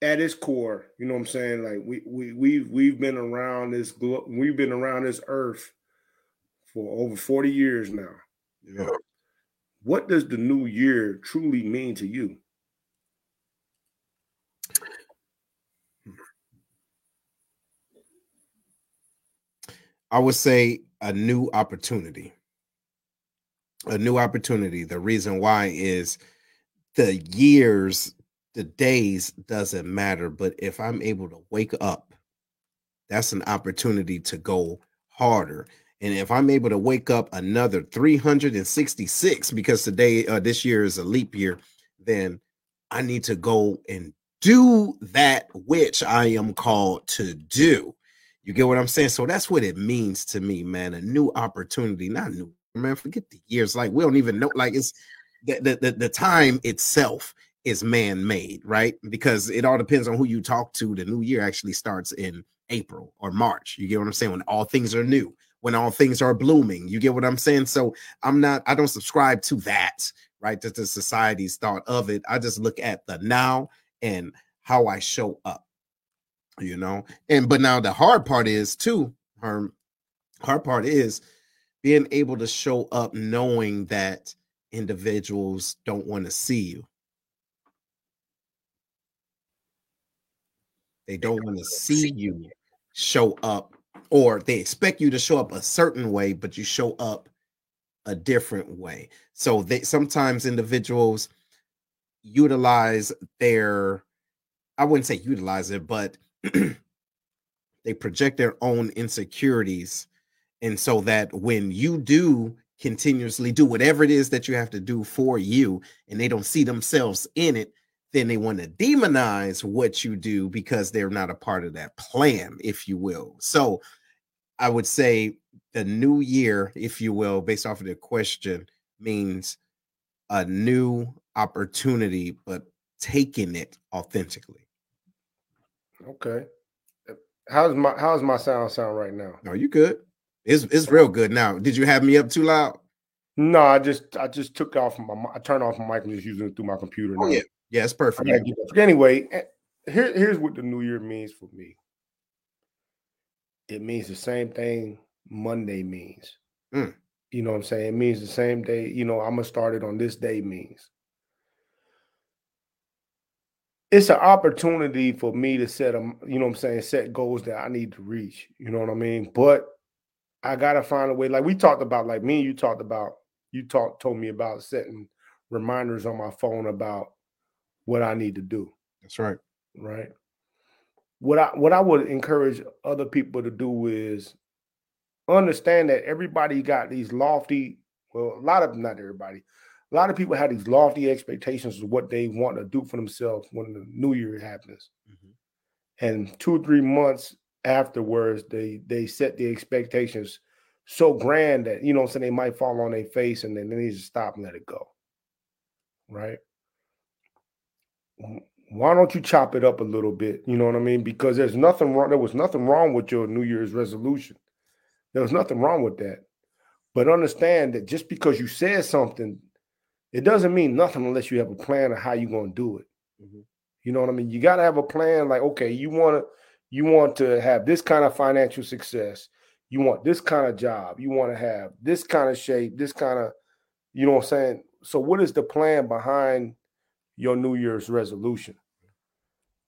At its core, you know what I'm saying? Like we we we've we've been around this we've been around this earth for over 40 years now. Yeah. What does the new year truly mean to you? I would say a new opportunity. A new opportunity. The reason why is the years, the days doesn't matter. But if I'm able to wake up, that's an opportunity to go harder. And if I'm able to wake up another 366 because today, uh, this year is a leap year, then I need to go and do that which I am called to do. You get what I'm saying? So that's what it means to me, man. A new opportunity, not new, man. Forget the years. Like we don't even know. Like it's the the, the, the time itself is man-made, right? Because it all depends on who you talk to. The new year actually starts in April or March. You get what I'm saying? When all things are new, when all things are blooming. You get what I'm saying? So I'm not, I don't subscribe to that, right? That the society's thought of it. I just look at the now and how I show up, you know. And but now the hard part is too, her hard part is being able to show up knowing that individuals don't want to see you. They don't want to see you show up, or they expect you to show up a certain way, but you show up a different way. So they sometimes individuals utilize their, I wouldn't say utilize it, but they project their own insecurities. And so that when you do continuously do whatever it is that you have to do for you, and they don't see themselves in it, then they want to demonize what you do because they're not a part of that plan, if you will. So I would say the new year, if you will, based off of the question, means a new opportunity, but taking it authentically. Okay. How's my how's my sound sound right now? No, you good. It's it's real good now. Did you have me up too loud? No, I just I just took off my I turned off my mic and just using it through my computer. Oh, now. Oh yeah, yeah, it's perfect. Anyway, eh, here, here's what the new year means for me. It means the same thing Monday means. Mm. You know what I'm saying? It means the same day, you know, I'm gonna start it on this day means. It's an opportunity for me to set them, you know what I'm saying, set goals that I need to reach. You know what I mean? But I gotta find a way. Like we talked about, like me and you talked about, you talked told me about setting reminders on my phone about what I need to do. That's right. Right. What I what I would encourage other people to do is understand that everybody got these lofty, well, a lot of not everybody, a lot of people have these lofty expectations of what they want to do for themselves when the new year happens. Mm-hmm. And two or three months afterwards, they they set the expectations so grand that you know, so they might fall on their face and then they need to stop and let it go. Right why don't you chop it up a little bit? You know what I mean? Because there's nothing wrong. There was nothing wrong with your New Year's resolution. There was nothing wrong with that. But understand that just because you said something, it doesn't mean nothing unless you have a plan of how you're going to do it. Mm-hmm. You know what I mean? You got to have a plan. Like, okay, you want to you want to have this kind of financial success. You want this kind of job. You want to have this kind of shape. This kind of, you know what I'm saying? So, what is the plan behind your New Year's resolution.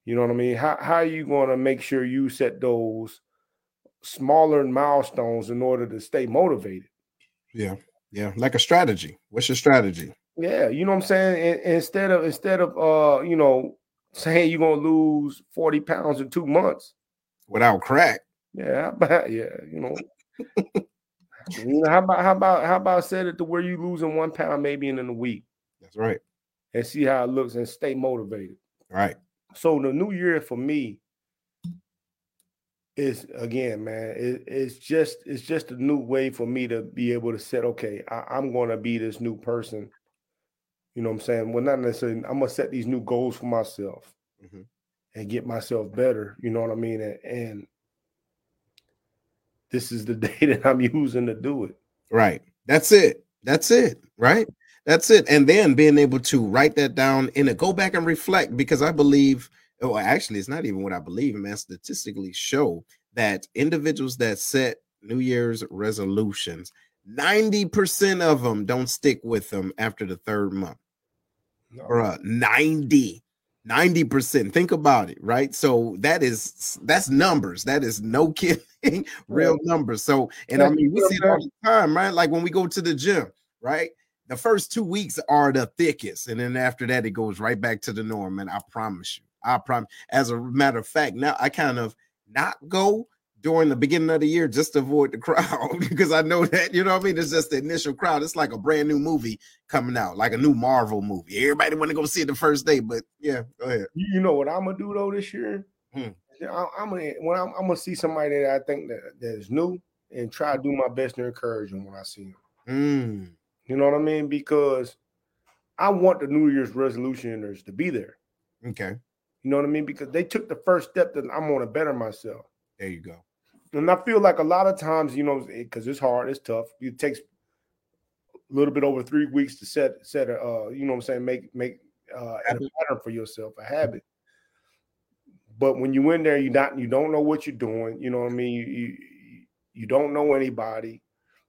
You know what I mean? How how are you going to make sure you set those smaller milestones in order to stay motivated? Yeah, yeah, like a strategy. What's your strategy? Yeah, you know what I'm saying. instead of instead of uh, you know, saying you're gonna lose 40 pounds in two months without crack. Yeah, about, yeah, you know. you know, how about how about how about set it to where you losing one pound maybe in, in a week? That's right and see how it looks and stay motivated. Right. So the new year for me is again, man, it, it's just it's just a new way for me to be able to set, okay, I, am gonna be this new person. You know what I'm saying? Well, not necessarily, I'm gonna set these new goals for myself mm-hmm. and get myself better. You know what I mean? And, and this is the day that I'm using to do it. Right. That's it. That's it. Right. That's it. And then being able to write that down and go back and reflect because I believe, oh, actually, it's not even what I believe, man. Statistically show that individuals that set New Year's resolutions, 90% of them don't stick with them after the third month. Bruh, 90. 90%. Think about it, right? So that is that's numbers. That is no kidding, real numbers. So, and I mean, we see it all the time, right? Like when we go to the gym, right? the first two weeks are the thickest, and then after that, it goes right back to the norm. And I promise you, I promise. As a matter of fact, now I kind of not go during the beginning of the year just to avoid the crowd because I know that you know what I mean. It's just the initial crowd. It's like a brand new movie coming out, like a new Marvel movie. Everybody want to go see it the first day, but yeah, go ahead. You know what I'm gonna do though this year? Hmm. I, am gonna when I'm, I'm, gonna see somebody that I think that that is new and try to do my best to encourage them when I see them. Mm. You know what I mean? Because I want the New Year's resolutioners to be there. Okay. You know what I mean? Because they took the first step that I'm going to better myself. There you go. And I feel like a lot of times, you know, because it's hard, it's tough. It takes a little bit over three weeks to set set a, uh, you know, what I'm saying, make make uh, a pattern for yourself, a habit. But when you in there, you not you don't know what you're doing. You know what I mean? You, you, you don't know anybody.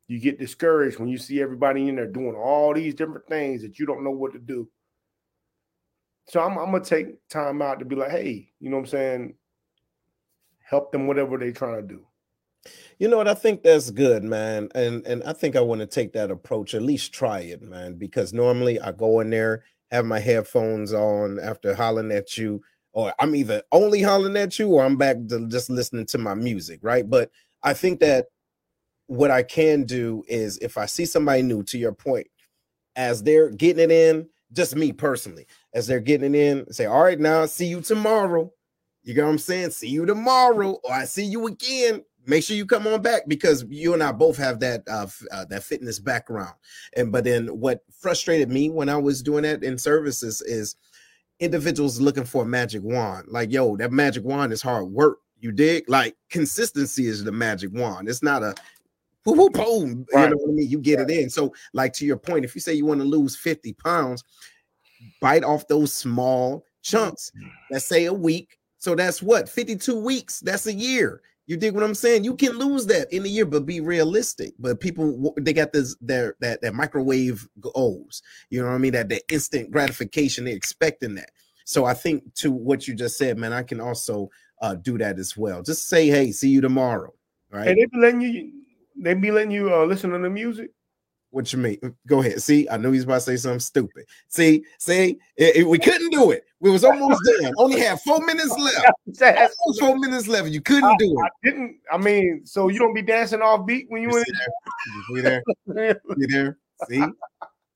You get discouraged when you see everybody in there doing all these different things that you don't know what to do. So I'm, I'm gonna take time out to be like, hey, you know what I'm saying? Help them whatever they're trying to do. You know what? I think that's good, man. And and I think I want to take that approach, at least try it, man, because normally I go in there, have my headphones on after hollering at you, or I'm either only hollering at you or I'm back to just listening to my music, right? But I think that what I can do is if I see somebody new, to your point, as they're getting it in, just me personally, as they're getting it in, say, all right, now see you tomorrow. You know what I'm saying? See you tomorrow, or I see you again. Make sure you come on back because you and I both have that uh, uh, that fitness background. And but then what frustrated me when I was doing that in services is individuals looking for a magic wand. Like, yo, that magic wand is hard work. You dig? Like consistency is the magic wand. It's not a boom, boom, Right. You know what I mean? You get right. it in. So, like to your point, if you say you want to lose 50 pounds, bite off those small chunks. Let's say a week. So that's what 52 weeks. That's a year. You dig what I'm saying? You can lose that in a year, but be realistic. But people they got this their that that microwave goals. You know what I mean? That the instant gratification, they're expecting that. So I think to what you just said, man, I can also uh, do that as well. Just say, hey, see you tomorrow. Right. And they be letting you they be letting you uh, listen to the music. What you mean? Go ahead. See, I knew he was about to say something stupid. See, see, it, it, we couldn't do it. We was almost done. Only had four minutes left. almost four minutes left. You couldn't I, do it. I didn't. I mean, so you don't be dancing off beat when you, you in there. there. you there. See,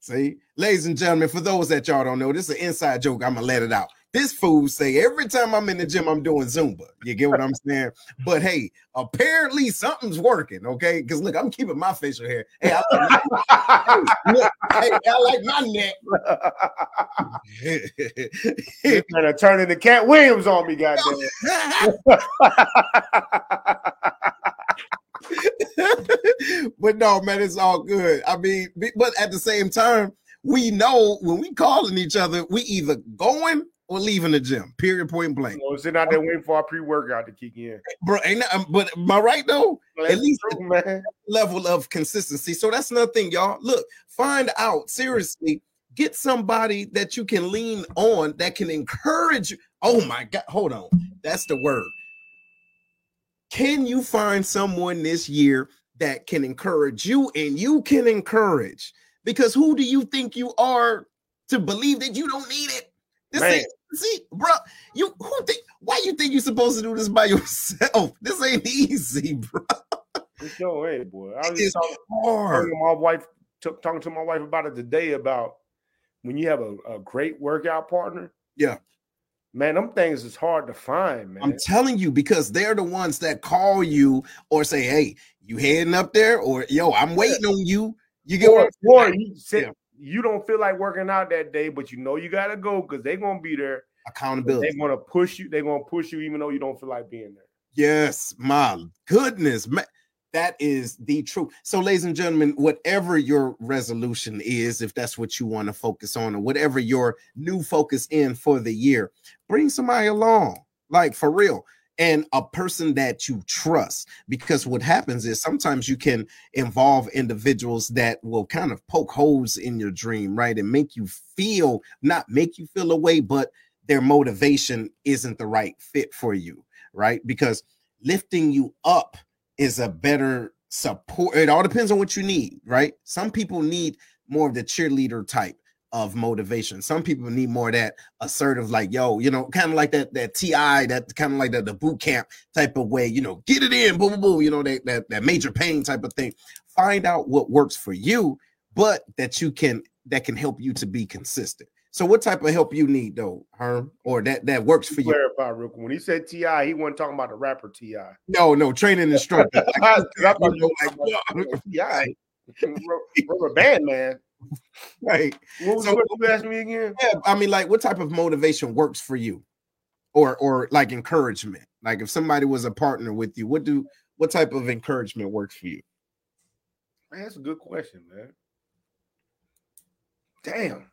see, ladies and gentlemen, for those that y'all don't know, this is an inside joke. I'm gonna let it out. This fool say every time I'm in the gym, I'm doing Zumba. You get what I'm saying? But hey, apparently something's working. Okay, because look, I'm keeping my facial hair. Hey, I like, hey, look, hey, I like my neck. He's trying to turn into Katt Williams on me, goddamn. but no, man, it's all good. I mean, but at the same time, we know when we calling each other, we either going or leaving the gym. Period. Point blank. Know, sitting out there waiting for our pre-workout to kick in, bro. Ain't that, um, but am I right though? At least true, man. level of consistency. So that's another thing, y'all. Look, find out seriously. Get somebody that you can lean on that can encourage you. Oh my God, hold on. That's the word. Can you find someone this year that can encourage you and you can encourage? Because who do you think you are to believe that you don't need it? This Man. ain't See, bro, you who think why you think you're supposed to do this by yourself? This ain't easy, bro. It's no way, boy. I was just talking, hard. talking to my wife, t- talking to my wife about it today about when you have a, a great workout partner. Yeah. Man, them things is hard to find, man. I'm telling you, because they're the ones that call you or say, Hey, you heading up there? Or yo, I'm waiting on you. You get or, what I'm you say, yeah you don't feel like working out that day, but you know you gotta go because they're gonna be there. Accountability. They're gonna push you. They're gonna push you even though you don't feel like being there. Yes, my goodness, man. That is the truth. So, ladies and gentlemen, whatever your resolution is, if that's what you want to focus on, or whatever your new focus in for the year, bring somebody along. Like for real and a person that you trust. Because what happens is sometimes you can involve individuals that will kind of poke holes in your dream, right? And make you feel, not make you feel away, but their motivation isn't the right fit for you, right? Because lifting you up is a better support. It all depends on what you need, right? Some people need more of the cheerleader type of motivation. Some people need more that assertive, like yo, you know, kind of like that that ti, that kind of like that the boot camp type of way. You know, get it in, boom, boom, boom. You know, that that that major pain type of thing. Find out what works for you, but that you can that can help you to be consistent. So, what type of help you need though, Herm, or that that works for you? Clarify, real quick. When he said Ti, he wasn't talking about the rapper Ti. No, no, training instructor. like, you know, like, T.I., rubber band man. Right. What was So- what you asked me again? Yeah, I mean, like, what type of motivation works for you, or or like encouragement? Like, if somebody was a partner with you, what do what type of encouragement works for you? Man, that's a good question, man. Damn.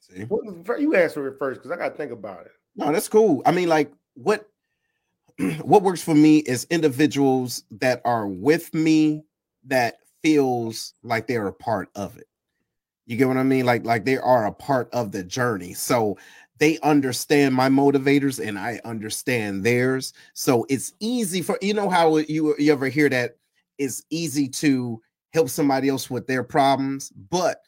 See, What you answer it first because I got to think about it. no, that's cool. I mean, like, what what works for me is individuals that are with me that feels like they're a part of it. You get what I mean? Like, like they are a part of the journey. So they understand my motivators and I understand theirs. So it's easy for you know how you you ever hear that it's easy to help somebody else with their problems, but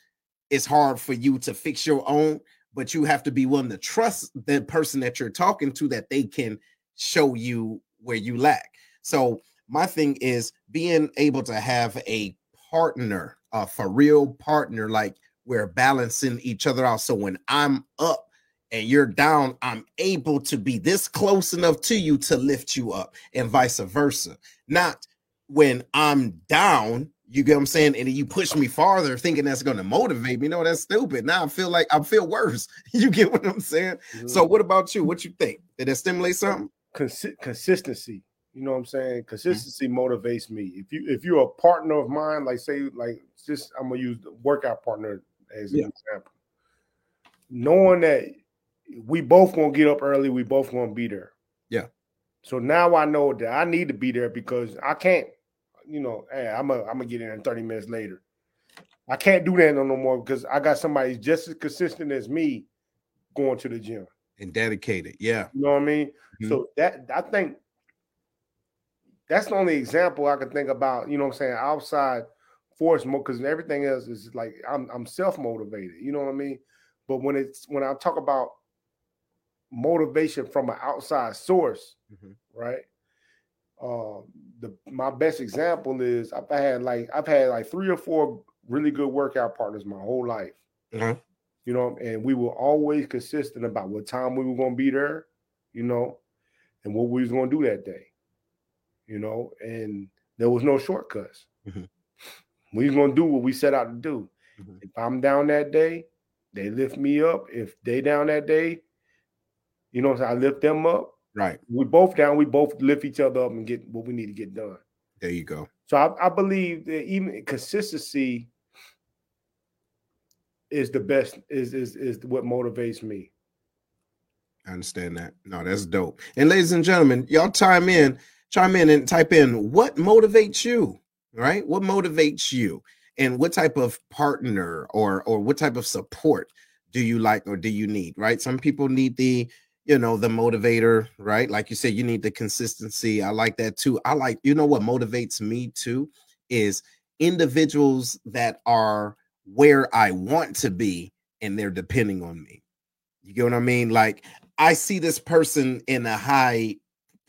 it's hard for you to fix your own. But you have to be willing to trust the person that you're talking to that they can show you where you lack. So my thing is being able to have a partner, a for real partner, like we're balancing each other out. So when I'm up and you're down, I'm able to be this close enough to you to lift you up, and vice versa. Not when I'm down, you get what I'm saying, and then you push me farther, thinking that's going to motivate me. No, that's stupid. Now I feel like I feel worse. You get what I'm saying? So, mm-hmm. what about you? What you think? Did that stimulate something? Consi- consistency. You know what I'm saying? Mm-hmm. Consistency motivates me. If you if you're a partner of mine, like say like just I'm gonna use the workout partner as Yeah. an example. Knowing that we both gonna get up early, we both gonna be there. Yeah. So now I know that I need to be there because I can't, you know, hey, I'm a, I'm gonna get in 30 minutes later. I can't do that no, no more because I got somebody just as consistent as me going to the gym. And dedicated. Yeah. You know what I mean? Mhm. So that I think that's the only example I can think about, you know what I'm saying, outside force more because everything else is like I'm I'm self-motivated, you know what I mean? But when it's when I talk about motivation from an outside source, Mhm. right? Uh the my best example is I've had like I've had like three or four really good workout partners my whole life Uh-huh. you know, and we were always consistent about what time we were going to be there, you know, and what we was going to do that day, you know, and there was no shortcuts. Mhm. We was going to do what we set out to do. Mhm. If I'm down that day, they lift me up. If they down that day, you know, I lift them up. Right. We both down. We both lift each other up and get what we need to get done. There you go. So I, I believe that even consistency is the best. Is is is what motivates me. I understand that. No, that's dope. And ladies and gentlemen, y'all chime in, chime in and type in what motivates you, right? What motivates you? And what type of partner or or what type of support do you like or do you need, right? Some people need the, you know, the motivator, right? Like you said, you need the consistency. I like that too. I like, you know what motivates me too is individuals that are where I want to be and they're depending on me. You get what I mean? Like I see this person in a high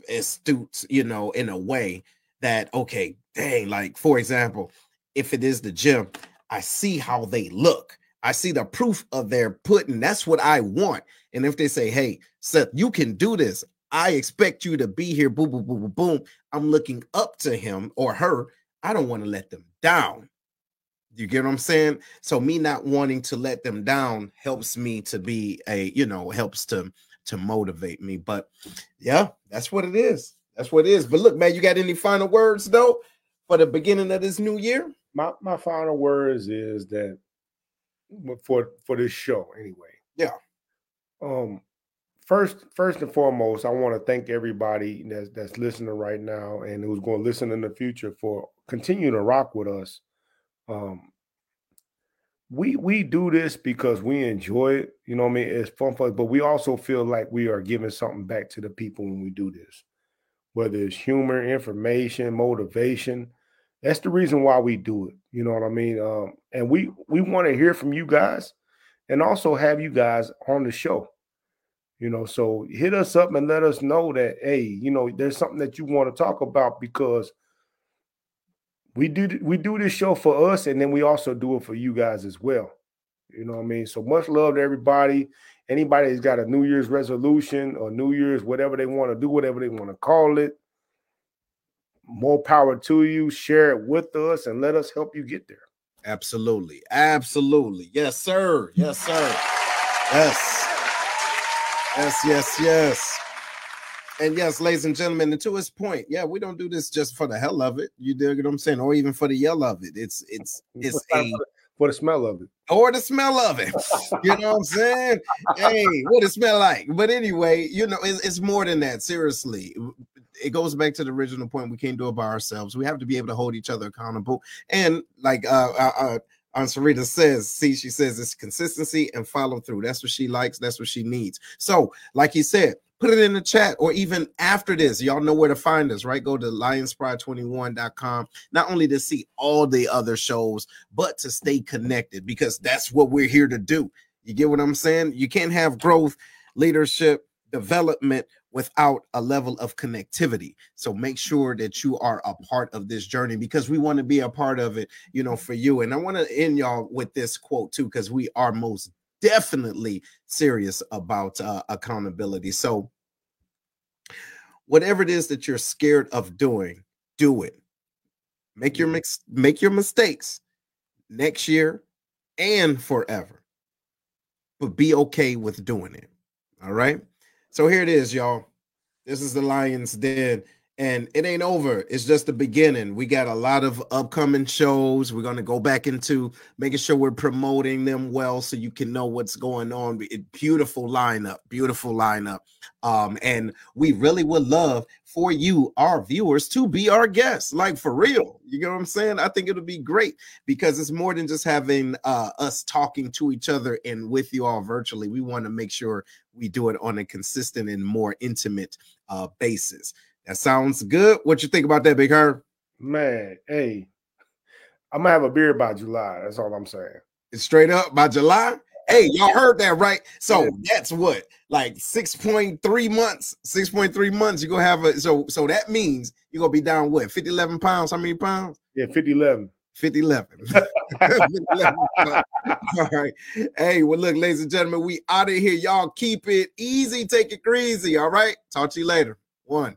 astute, you know, in a way that okay, dang, like for example, if it is the gym, I see how they look. I see the proof of their putting. That's what I want. And if they say, hey, Seth, you can do this, I expect you to be here, boom, boom, boom, boom, boom. I'm looking up to him or her. I don't want to let them down. You get what I'm saying? So me not wanting to let them down helps me to be a, you know, helps to to motivate me. But yeah, that's what it is. That's what it is. But look, man, you got any final words though for the beginning of this new year? My my final words is that for for this show anyway. Yeah. Um first first and foremost, I want to thank everybody that's that's listening right now and who's going to listen in the future for continuing to rock with us. Um we we do this because we enjoy it, you know what I mean? It's fun for us, but we also feel like we are giving something back to the people when we do this. Whether it's humor, information, motivation, that's the reason why we do it. You know what I mean? Um, and we we want to hear from you guys, and also have you guys on the show. You know, so hit us up and let us know that hey, you know, there's something that you want to talk about because we do we do this show for us, and then we also do it for you guys as well. You know what I mean? So much love to everybody. Anybody that's got a New Year's resolution or New Year's, whatever they want to do, whatever they want to call it, more power to you. Share it with us and let us help you get there. Absolutely. Absolutely. Yes, sir. Yes, sir. Yes. Yes, yes, yes. And yes, ladies and gentlemen, and to his point, yeah, we don't do this just for the hell of it. You dig what I'm saying, or even for the yell of it. It's it's it's a for the smell of it. Or the smell of it. You know what I'm saying? hey, what it smell like? But anyway, you know, it's, it's more than that. Seriously. It goes back to the original point. We can't do it by ourselves. We have to be able to hold each other accountable. And like uh, uh, uh Aunt Sarita says, see, she says it's consistency and follow through. That's what she likes. That's what she needs. So, like he said, put it in the chat or even after this y'all know where to find us right go to lionspride21.com not only to see all the other shows but to stay connected because that's what we're here to do you get what i'm saying you can't have growth leadership development without a level of connectivity so make sure that you are a part of this journey because we want to be a part of it you know for you and i want to end y'all with this quote too because we are most definitely serious about uh, accountability. So, whatever it is that you're scared of doing, do it. Make your mix, make your mistakes next year and forever, but be okay with doing it. All right. So here it is, y'all. This is the Lions Den and it ain't over. It's just the beginning. We got a lot of upcoming shows. We're going to go back into making sure we're promoting them well so you can know what's going on. Beautiful lineup, beautiful lineup. Um, and we really would love for you, our viewers, to be our guests, like for real. You know what I'm saying? I think it'll be great because it's more than just having uh, us talking to each other and with you all virtually. We want to make sure we do it on a consistent and more intimate uh, basis. That sounds good. What you think about that, Big Herm? Man, hey, I'm gonna have a beer by July. That's all I'm saying. It's straight up by July. Hey, y'all heard that right? So yeah. that's what like 6.3 months, 6.3 months. You're gonna have a so so that means you're gonna be down what 50 11 pounds. How many pounds? Yeah, 50 11. 50 11. 11. All right. Hey, well, look, ladies and gentlemen, we out of here. Y'all keep it easy, take it crazy. All right. Talk to you later. One.